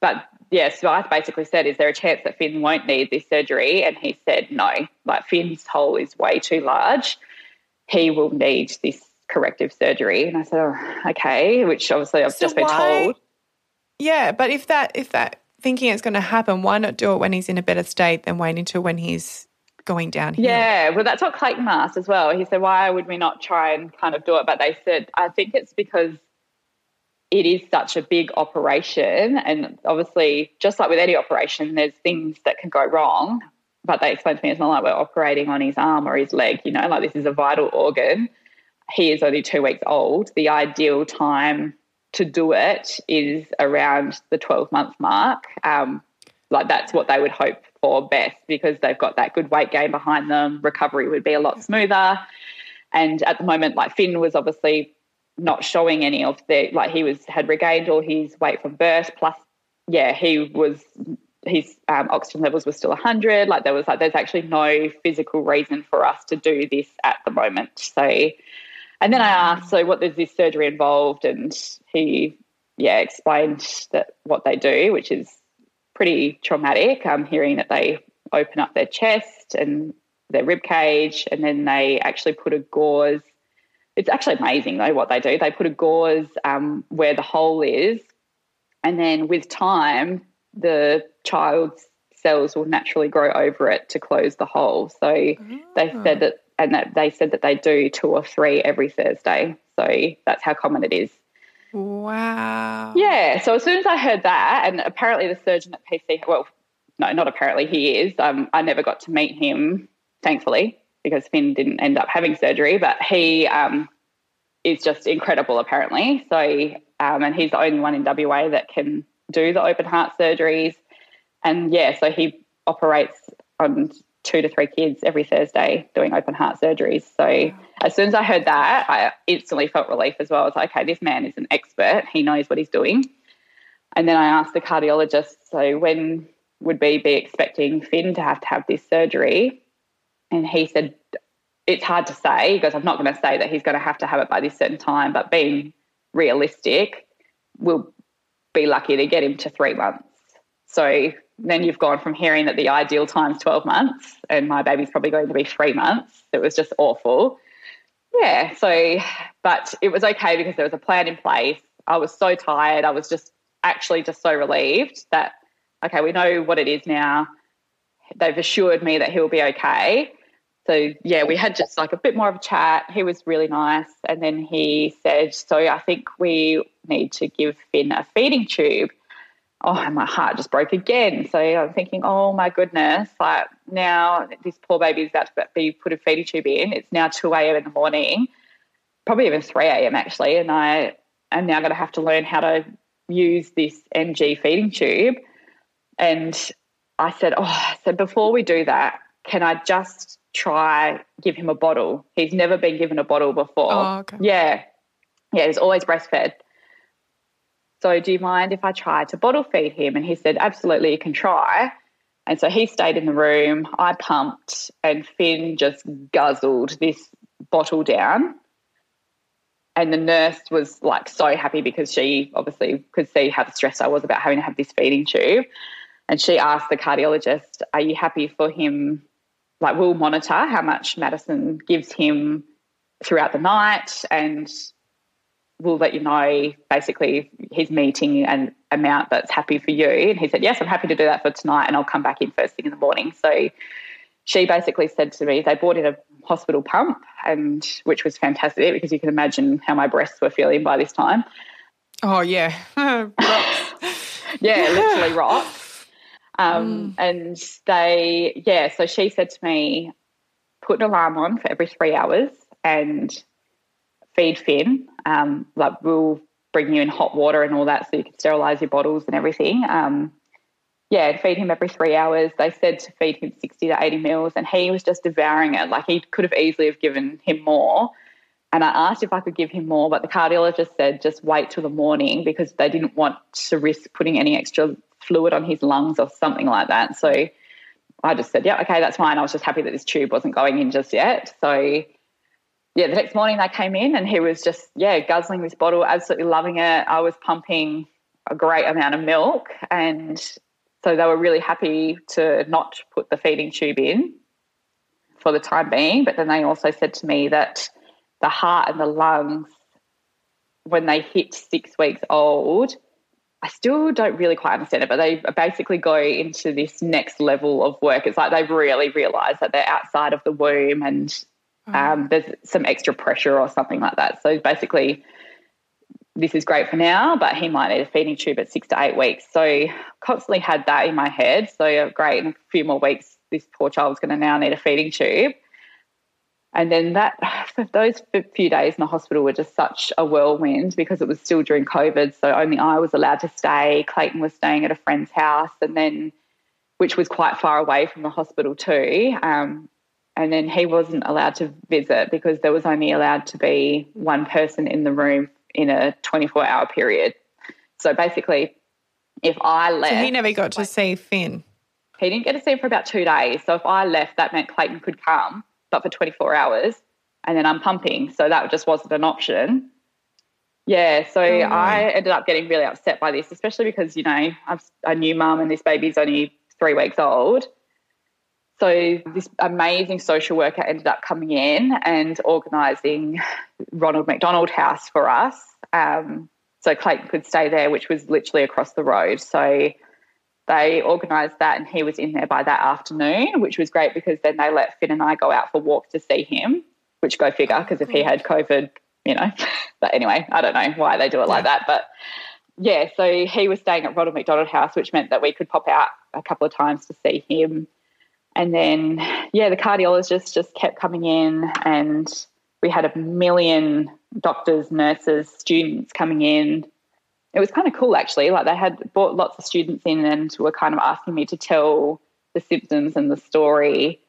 But yes, yeah, so I basically said, is there a chance that Finn won't need this surgery? And he said no. Like Finn's hole is way too large. He will need this corrective surgery. And I said, oh, okay, which obviously I've so just been why? told. Yeah, but if that if that thinking it's going to happen, why not do it when he's in a better state than waiting until when he's going down here? Yeah, well, that's what Clayton asked as well. He said, why would we not try and kind of do it? But they said, I think it's because it is such a big operation. And obviously, just like with any operation, there's things that can go wrong. But they explained to me it's not like we're operating on his arm or his leg, you know, like this is a vital organ he is only two weeks old, the ideal time to do it is around the 12 month mark. Um, like that's what they would hope for best because they've got that good weight gain behind them. Recovery would be a lot smoother. And at the moment, like Finn was obviously not showing any of the like he was had regained all his weight from birth. Plus, yeah, he was his um, oxygen levels were still 100. Like there was like there's actually no physical reason for us to do this at the moment. So and then I asked, so what does this surgery involved? And he, yeah, explained that what they do, which is pretty traumatic. I'm hearing that they open up their chest and their rib cage, and then they actually put a gauze. It's actually amazing though what they do. They put a gauze um, where the hole is, and then with time, the child's cells will naturally grow over it to close the hole. So oh. they said that and that they said that they do two or three every Thursday. So that's how common it is. Wow. Yeah. So as soon as I heard that, and apparently the surgeon at PC, well, no, not apparently, he is. Um, I never got to meet him, thankfully, because Finn didn't end up having surgery, but he um, is just incredible, apparently. So, um, and he's the only one in WA that can do the open heart surgeries. And yeah, so he operates on two to three kids every Thursday doing open heart surgeries. So as soon as I heard that, I instantly felt relief as well. I was like, okay, this man is an expert. He knows what he's doing. And then I asked the cardiologist, so when would we be expecting Finn to have to have this surgery? And he said, it's hard to say. because I'm not going to say that he's going to have to have it by this certain time, but being realistic, we'll be lucky to get him to three months. So then you've gone from hearing that the ideal time's 12 months and my baby's probably going to be three months. It was just awful. Yeah. So, but it was okay because there was a plan in place. I was so tired. I was just actually just so relieved that, okay, we know what it is now. They've assured me that he'll be okay. So, yeah, we had just like a bit more of a chat. He was really nice. And then he said, So I think we need to give Finn a feeding tube oh, and my heart just broke again. So I'm thinking, oh my goodness, like now this poor baby is about to be put a feeding tube in. It's now 2 a.m. in the morning, probably even 3 a.m. actually. And I am now going to have to learn how to use this NG feeding tube. And I said, oh, I said, before we do that, can I just try give him a bottle? He's never been given a bottle before. Oh, okay. Yeah. Yeah, he's always breastfed. So, do you mind if I try to bottle feed him? And he said, Absolutely, you can try. And so he stayed in the room. I pumped, and Finn just guzzled this bottle down. and the nurse was like so happy because she obviously could see how stressed I was about having to have this feeding tube. And she asked the cardiologist, Are you happy for him? Like, we'll monitor how much Maddison gives him throughout the night and we'll let you know basically his meeting and amount that's happy for you. And he said, Yes, I'm happy to do that for tonight and I'll come back in first thing in the morning. So she basically said to me, they bought in a hospital pump and which was fantastic because you can imagine how my breasts were feeling by this time. Oh yeah. yeah, literally rocks. Um, mm. and they yeah, so she said to me, put an alarm on for every three hours and feed Finn. Um, like we'll bring you in hot water and all that so you can sterilize your bottles and everything. Um, yeah, feed him every three hours. They said to feed him 60 to 80 meals and he was just devouring it. Like he could have easily have given him more. And I asked if I could give him more, but the cardiologist said just wait till the morning because they didn't want to risk putting any extra fluid on his lungs or something like that. So I just said, yeah, okay, that's fine. I was just happy that this tube wasn't going in just yet. So yeah, the next morning they came in and he was just, yeah, guzzling this bottle, absolutely loving it. I was pumping a great amount of milk. And so they were really happy to not put the feeding tube in for the time being. But then they also said to me that the heart and the lungs, when they hit six weeks old, I still don't really quite understand it, but they basically go into this next level of work. It's like they really realize that they're outside of the womb and um, there's some extra pressure or something like that. So basically, this is great for now, but he might need a feeding tube at six to eight weeks. So constantly had that in my head. So great, in a few more weeks, this poor child's going to now need a feeding tube. And then that those few days in the hospital were just such a whirlwind because it was still during COVID. So only I was allowed to stay. Clayton was staying at a friend's house, and then which was quite far away from the hospital too. Um, and then he wasn't allowed to visit because there was only allowed to be one person in the room in a 24 hour period. So basically, if I left. So he never got to see Finn. He didn't get to see him for about two days. So if I left, that meant Clayton could come, but for 24 hours, and then I'm pumping. So that just wasn't an option. Yeah, so oh, I ended up getting really upset by this, especially because, you know, I'm a new mum and this baby's only three weeks old. So this amazing social worker ended up coming in and organising Ronald McDonald House for us. Um, so Clayton could stay there, which was literally across the road. So they organised that, and he was in there by that afternoon, which was great because then they let Finn and I go out for walks to see him. Which go figure, because if he had COVID, you know. but anyway, I don't know why they do it like that, but yeah. So he was staying at Ronald McDonald House, which meant that we could pop out a couple of times to see him and then, yeah, the cardiologist just kept coming in, and we had a million doctors, nurses, students coming in. It was kind of cool, actually. Like they had brought lots of students in and were kind of asking me to tell the symptoms and the story,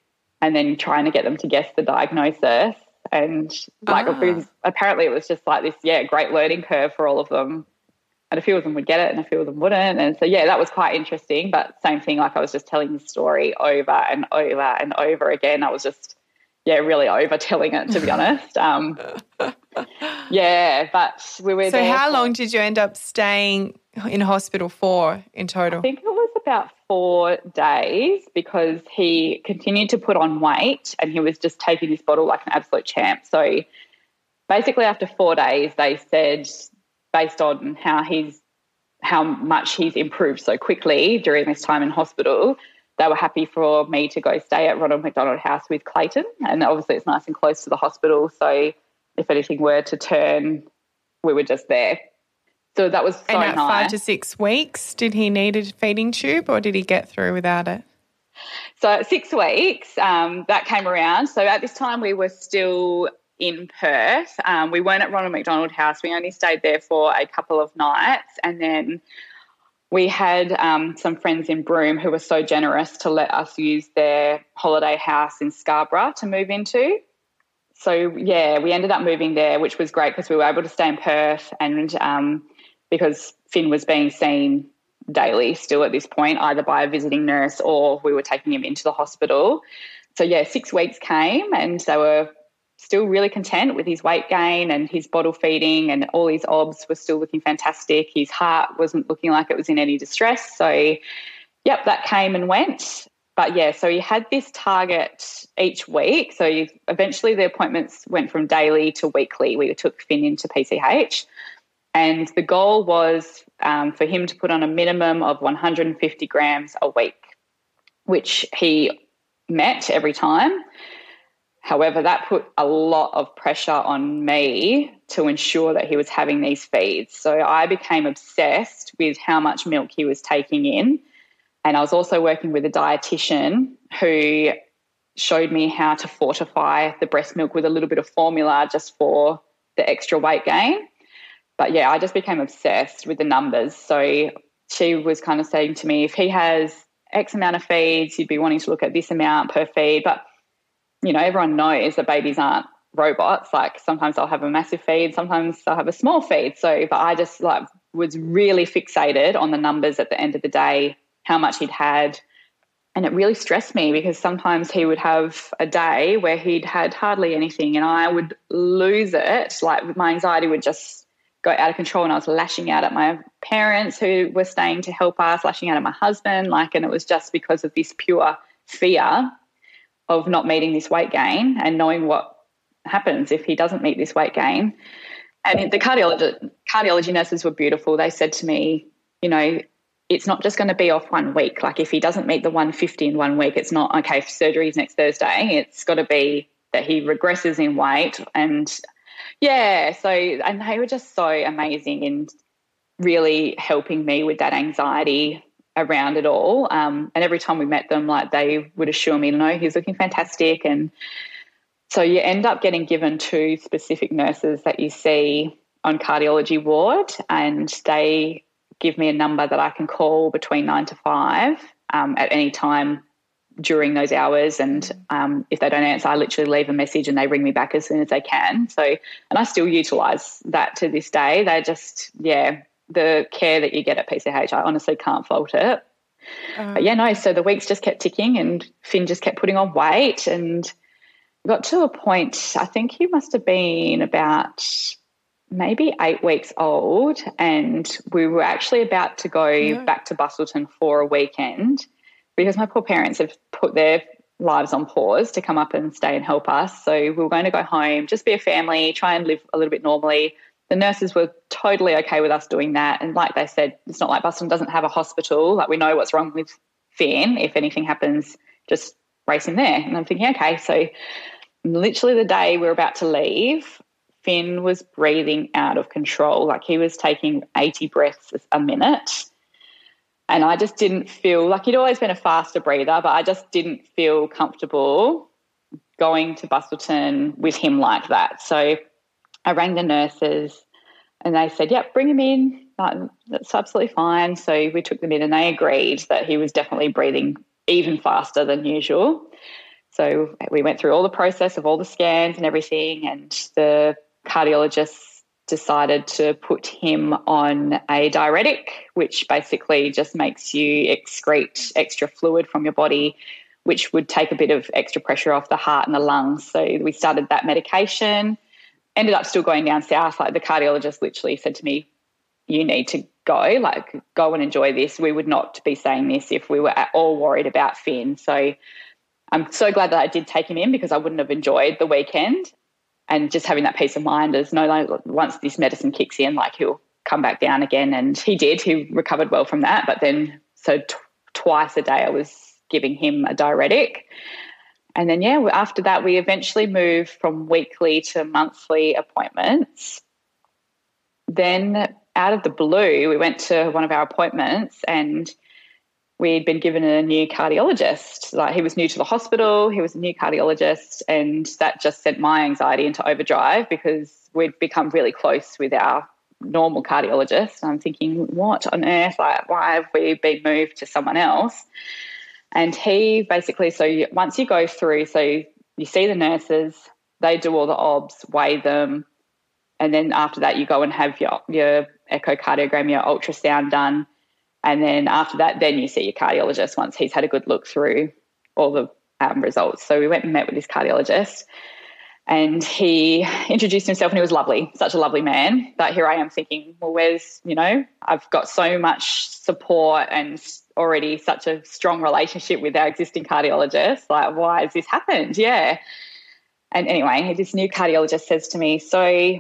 and then trying to get them to guess the diagnosis. And like, ah. apparently, it was just like this, yeah, great learning curve for all of them and a few of them would get it and a few of them wouldn't. And so, yeah, that was quite interesting. But same thing, like I was just telling the story over and over and over again. I was just, yeah, really over telling it, to be honest. Um, yeah, but we were So, how for, long did you end up staying in hospital for in total? I think it was about four days because he continued to put on weight and he was just taking this bottle like an absolute champ. So, basically, after four days, they said based on how he's how much he's improved so quickly during this time in hospital, they were happy for me to go stay at Ronald McDonald House with Clayton. And obviously, it's nice and close to the hospital. So, if anything were to turn, we were just there. So that was so and at nice. five to six weeks, did he need a feeding tube or did he get through without it? So at six weeks, um, that came around. So at this time, we were still in Perth. Um, we weren't at Ronald McDonald House. We only stayed there for a couple of nights, and then we had um, some friends in Broome who were so generous to let us use their holiday house in Scarborough to move into. So yeah, we ended up moving there, which was great because we were able to stay in Perth, and um, because Finn was being seen daily still at this point, either by a visiting nurse or we were taking him into the hospital. So yeah, six weeks came, and they were still really content with his weight gain and his bottle feeding, and all his obs were still looking fantastic. His heart wasn't looking like it was in any distress. So, yep, that came and went. But yeah, so he had this target each week. So you, eventually the appointments went from daily to weekly. We took Finn into PCH. And the goal was um, for him to put on a minimum of 150 grams a week, which he met every time. However, that put a lot of pressure on me to ensure that he was having these feeds. So I became obsessed with how much milk he was taking in. And I was also working with a dietitian who showed me how to fortify the breast milk with a little bit of formula just for the extra weight gain but yeah, I just became obsessed with the numbers. So she was kind of saying to me, if he has X amount of feeds, you'd be wanting to look at this amount per feed. But, you know, everyone knows that babies aren't robots. Like sometimes they'll have a massive feed, sometimes they'll have a small feed. So, but I just like was really fixated on the numbers at the end of the day, how much he'd had. And it really stressed me because sometimes he would have a day where he'd had hardly anything and I would lose it. Like my anxiety would just go out of control and I was lashing out at my parents who were staying to help us, lashing out at my husband, like, and it was just because of this pure fear of not meeting this weight gain and knowing what happens if he doesn't meet this weight gain. And the cardiology cardiology nurses were beautiful. They said to me, you know, it's not just going to be off one week. Like if he doesn't meet the 150 in one week, it's not okay. Surgery is next Thursday. It's got to be that he regresses in weight and yeah. So, and they were just so amazing in really helping me with that anxiety around it all. Um, and every time we met them, like they would assure me, no, he's looking fantastic. And so you end up getting given two specific nurses that you see on cardiology ward, and they give me a number that I can call between nine to five um, at any time during those hours. And um, if they don't answer, I literally leave a message and they ring me back as soon as they can. So, and I still utilize that to this day. They just, yeah, the care that you get at PCH, I honestly can't fault it. Um, but yeah, no, so the weeks just kept ticking and Finn just kept putting on weight and got to a point, I think he must have been about maybe eight weeks old and we were actually about to go yeah. back to Busselton for a weekend because my poor parents have put their lives on pause to come up and stay and help us. So we were going to go home, just be a family, try and live a little bit normally. The nurses were totally okay with us doing that. And like they said, it's not like Busselton doesn't have a hospital. Like we know what's wrong with Finn. If anything happens, just race him there. And I'm thinking, okay. So literally the day we we're about to leave, Finn was breathing out of control. Like he was taking 80 breaths a minute. And I just didn't feel like he'd always been a faster breather, but I just didn't feel comfortable going to Busselton with him like that. So I rang the nurses and they said, Yep, bring him in. That's absolutely fine. So we took them in and they agreed that he was definitely breathing even faster than usual. So we went through all the process of all the scans and everything, and the cardiologist decided to put him on a diuretic, which basically just makes you excrete extra fluid from your body, which would take a bit of extra pressure off the heart and the lungs. So we started that medication, ended up still going down south. Like the cardiologist literally said to me, You need to go, like, go and enjoy this. We would not be saying this if we were at all worried about Finn. So I'm so glad that I did take him in because I wouldn't have enjoyed the weekend and just having that peace of mind is no like once this medicine kicks in like he'll come back down again and he did he recovered well from that but then so t- twice a day i was giving him a diuretic and then yeah after that we eventually moved from weekly to monthly appointments then out of the blue we went to one of our appointments and we'd been given a new cardiologist. Like he was new to the hospital, he was a new cardiologist, and that just sent my anxiety into overdrive because we'd become really close with our normal cardiologist. I'm thinking, what on earth? Like, why have we been moved to someone else? And he basically, so you, once you go through, so you see the nurses, they do all the obs, weigh them, and then after that, you go and have your your echocardiogram, your ultrasound done and then after that, then you see your cardiologist once he's had a good look through all the um, results. So we went and met with this cardiologist. And he introduced himself and he was lovely, such a lovely man. But here I am thinking, well, where's, you know, I've got so much support and already such a strong relationship with our existing cardiologist. Like, why has this happened? Yeah. And anyway, this new cardiologist says to me, so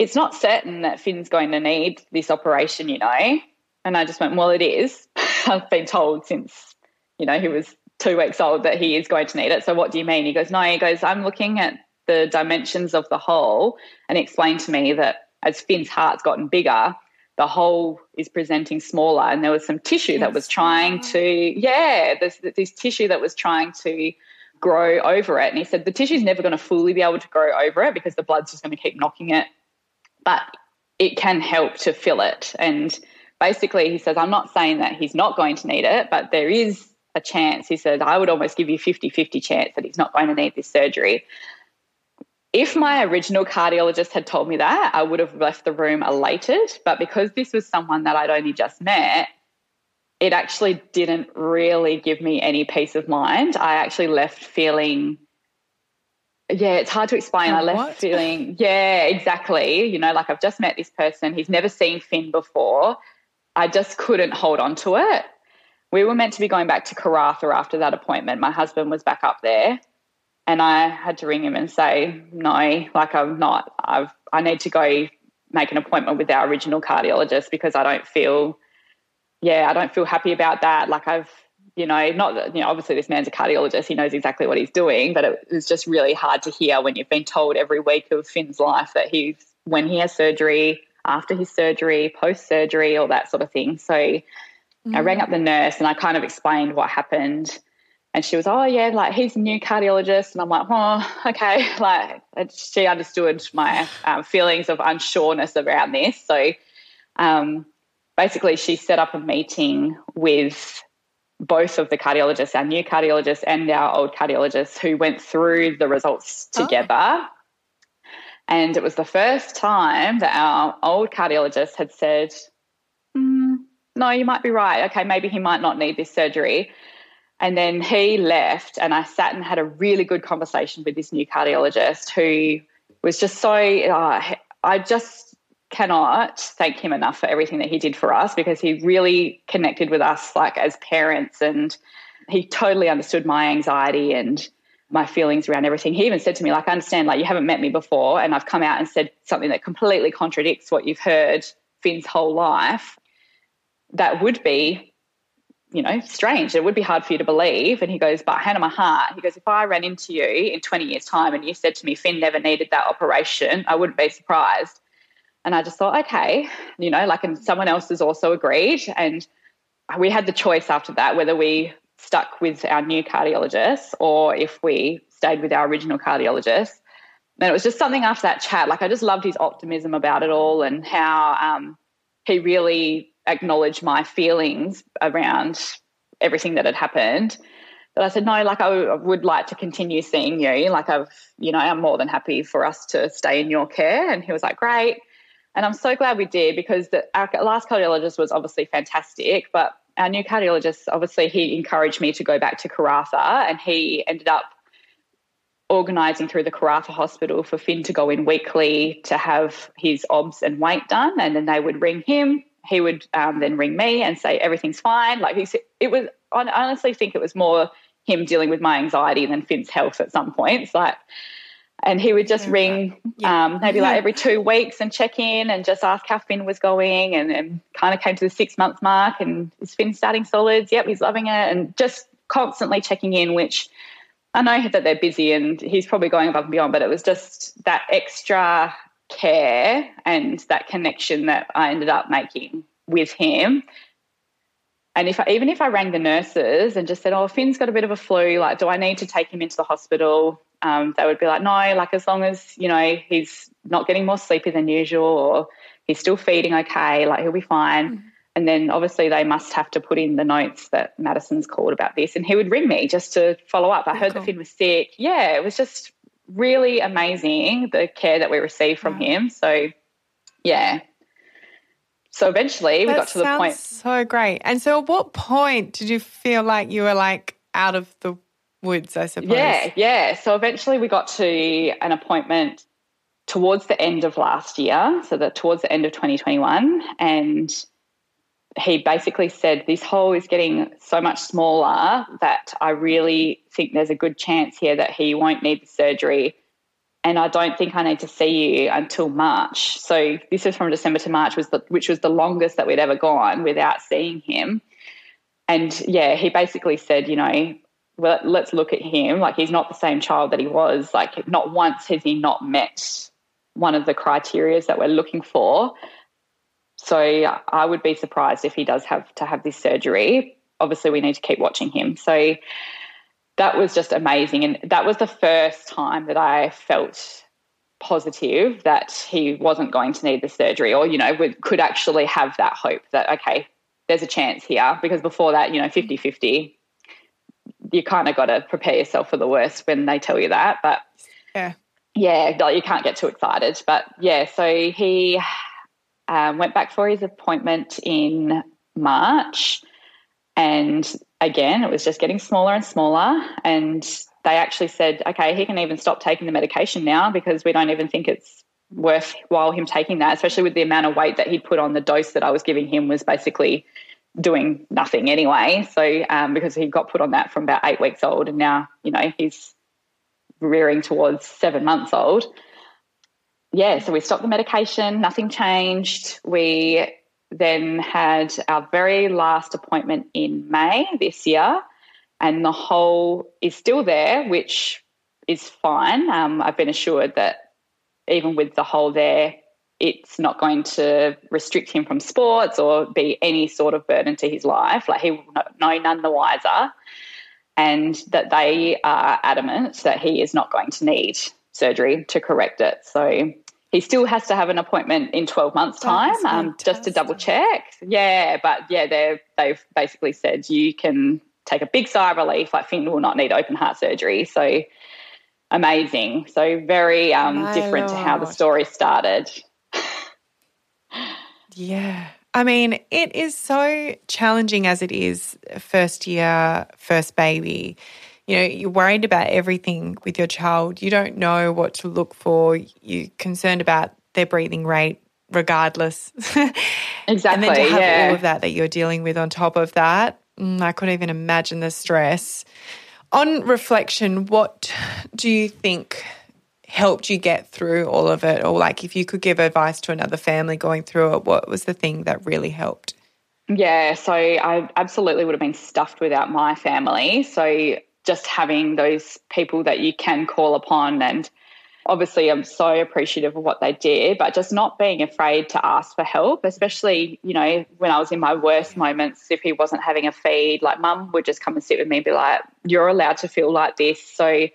it's not certain that Finn's going to need this operation, you know. And I just went, well, it is. I've been told since, you know, he was two weeks old that he is going to need it. So what do you mean? He goes, no, he goes, I'm looking at the dimensions of the hole and explained to me that as Finn's heart's gotten bigger, the hole is presenting smaller. And there was some tissue that was trying to, yeah, there's this tissue that was trying to grow over it. And he said the tissue's never going to fully be able to grow over it because the blood's just going to keep knocking it, but it can help to fill it. And basically, he says, I'm not saying that he's not going to need it, but there is a chance. He said, I would almost give you 50 50 chance that he's not going to need this surgery if my original cardiologist had told me that, I would have left the room elated. But because this was someone that I'd only just met, it actually didn't really give me any peace of mind. I actually left feeling, yeah, it's hard to explain. I left what? feeling, yeah, exactly. You know, like I've just met this person. He's never seen Finn before. I just couldn't hold on to it. We were meant to be going back to Karratha after that appointment. My husband was back up there and I had to ring him and say, no, like I'm not, I've, I need to go make an appointment with our original cardiologist because I don't feel, yeah, I don't feel happy about that. Like I've, you know, not that, you know, obviously this man's a cardiologist, he knows exactly what he's doing, but it was just really hard to hear when you've been told every week of Finn's life that he's, when he has surgery, after his surgery, post surgery, all that sort of thing. So mm. I rang up the nurse and I kind of explained what happened and she was, oh, yeah, like he's a new cardiologist. And I'm like, oh, okay. Like she understood my um, feelings of unsureness around this. So um, basically, she set up a meeting with both of the cardiologists, our new cardiologist and our old cardiologist, who went through the results oh. together. Oh. And it was the first time that our old cardiologist had said, mm, no, you might be right. Okay, maybe he might not need this surgery. And then he left, and I sat and had a really good conversation with this new cardiologist who was just so, uh, I just cannot thank him enough for everything that he did for us because he really connected with us like as parents and he totally understood my anxiety and my feelings around everything. He even said to me, like, I understand, like, you haven't met me before, and I've come out and said something that completely contradicts what you've heard Finn's whole life. That would be you know, strange. It would be hard for you to believe. And he goes, but hand on my heart, he goes, if I ran into you in 20 years' time and you said to me, Finn never needed that operation, I wouldn't be surprised. And I just thought, okay, you know, like, and someone else has also agreed. And we had the choice after that whether we stuck with our new cardiologist or if we stayed with our original cardiologist. And it was just something after that chat. Like, I just loved his optimism about it all and how um, he really acknowledge my feelings around everything that had happened. But I said, no, like I would like to continue seeing you. Like I've, you know, I'm more than happy for us to stay in your care. And he was like, great. And I'm so glad we did because the, our last cardiologist was obviously fantastic, but our new cardiologist, obviously, he encouraged me to go back to Karratha and he ended up organising through the Karratha Hospital for Finn to go in weekly to have his obs and weight done. And then they would ring him he would um, then ring me and say everything's fine. Like he, said, it was. I honestly think it was more him dealing with my anxiety than Finn's health at some points. Like, and he would just ring yeah. um, maybe like every two weeks and check in and just ask how Finn was going, and then kind of came to the six month mark and is Finn starting solids? Yep, he's loving it, and just constantly checking in, which. I know that they're busy and he's probably going above and beyond, but it was just that extra care and that connection that I ended up making with him. And if I, even if I rang the nurses and just said, "Oh, Finn's got a bit of a flu. Like, do I need to take him into the hospital?" Um, they would be like, "No. Like, as long as you know he's not getting more sleepy than usual, or he's still feeding okay, like he'll be fine." Mm-hmm. And then obviously they must have to put in the notes that Maddison's called about this, and he would ring me just to follow up. I heard cool. that Finn was sick. Yeah, it was just really amazing the care that we received from him. So, yeah. So eventually we got to the point. So great. And so, at what point did you feel like you were like out of the woods, I suppose. Yeah, yeah. So eventually we got to an appointment towards the end of last year, so that towards the end of 2021, and he basically said this hole is getting so much smaller that I really think there's a good chance here that he won't need the surgery. And I don't think I need to see you until March. So this is from December to March, was the, which was the longest that we'd ever gone without seeing him. And yeah, he basically said, you know, well, let's look at him. Like he's not the same child that he was. Like not once has he not met one of the criterias that we're looking for. So I would be surprised if he does have to have this surgery. Obviously, we need to keep watching him. So that was just amazing. And that was the first time that I felt positive that he wasn't going to need the surgery or, you know, we could actually have that hope that, okay, there's a chance here. Because before that, you know, 50 50, you kind of got to prepare yourself for the worst when they tell you that. But yeah, yeah, you can't get too excited. But yeah, so he um, went back for his appointment in March. And again, it was just getting smaller and smaller. And they actually said, okay, he can even stop taking the medication now because we don't even think it's worthwhile him taking that, especially with the amount of weight that he'd put on the dose that I was giving him was basically doing nothing anyway. So um, because he got put on that from about eight weeks old and now, you know, he's rearing towards seven months old yeah, so we stopped the medication, nothing changed. We then had our very last appointment in May this year, and the hole is still there, which is fine. Um, I've been assured that even with the hole there, it's not going to restrict him from sports or be any sort of burden to his life. Like he will know none the wiser, and that they are adamant that he is not going to need surgery to correct it. So he still has to have an appointment in 12 months time um, just to double check. Yeah but yeah they they've basically said you can take a big sigh of relief like finn will not need open heart surgery. So amazing. So very um, different Lord. to how the story started. Yeah. I mean, it is so challenging as it is first year, first baby you know, you're worried about everything with your child. You don't know what to look for. You're concerned about their breathing rate regardless. exactly. and then to have yeah. all of that that you're dealing with on top of that, mm, I couldn't even imagine the stress. On reflection, what do you think helped you get through all of it? Or like if you could give advice to another family going through it, what was the thing that really helped? Yeah, so I absolutely would have been stuffed without my family. So just having those people that you can call upon and obviously I'm so appreciative of what they did, but just not being afraid to ask for help, especially, you know, when I was in my worst moments, if he wasn't having a feed, like mum would just come and sit with me and be like, you're allowed to feel like this. So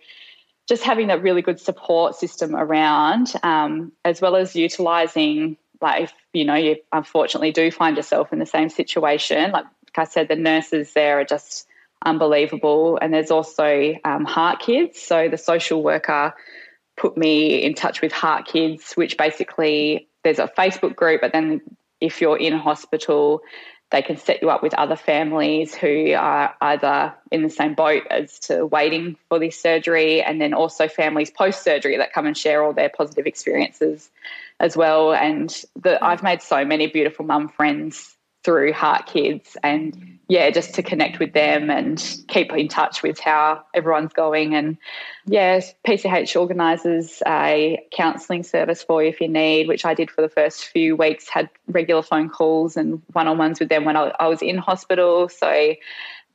just having that really good support system around, um, as well as utilizing, like, if, you know, you unfortunately do find yourself in the same situation, like, like I said, the nurses there are just unbelievable. And there's also um, Heart Kids. So the social worker put me in touch with Heart Kids, which basically there's a Facebook group, but then if you're in hospital, they can set you up with other families who are either in the same boat as to waiting for this surgery, and then also families post surgery that come and share all their positive experiences as well. And the, I've made so many beautiful mum friends through Heart Kids, and yeah, just to connect with them and keep in touch with how everyone's going. And yeah, PCH organises a counselling service for you if you need, which I did for the first few weeks, had regular phone calls and one on ones with them when I, I was in hospital. So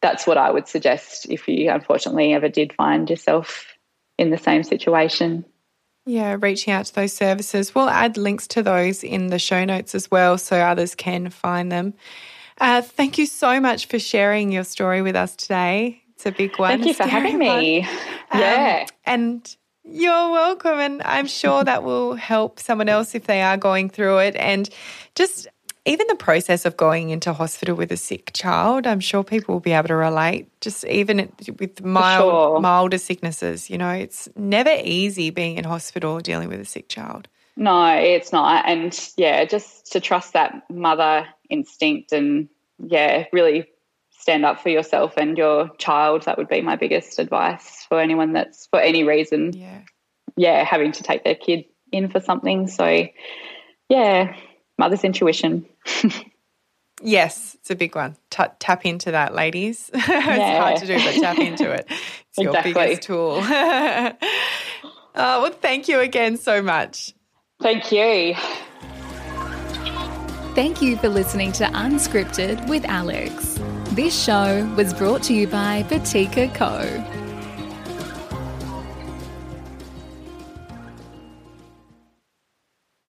that's what I would suggest if you unfortunately ever did find yourself in the same situation. Yeah, reaching out to those services. We'll add links to those in the show notes as well so others can find them. Uh, thank you so much for sharing your story with us today. It's a big one. Thank you for having me. Um, yeah. And you're welcome. And I'm sure that will help someone else if they are going through it. And just even the process of going into hospital with a sick child, I'm sure people will be able to relate. Just even with mild, sure. milder sicknesses, you know, it's never easy being in hospital dealing with a sick child. No, it's not. And yeah, just to trust that mother instinct and yeah, really stand up for yourself and your child. That would be my biggest advice for anyone that's for any reason, Yeah. yeah, having to take their kid in for something. So, yeah, mother's intuition. Yes, it's a big one. Ta tap into that, ladies. it's hard to do, but tap into it. It's your biggest tool. oh, well, thank you again so much. Thank you. Thank you for listening to Unscripted with Alex. This show was brought to you by Batika Co.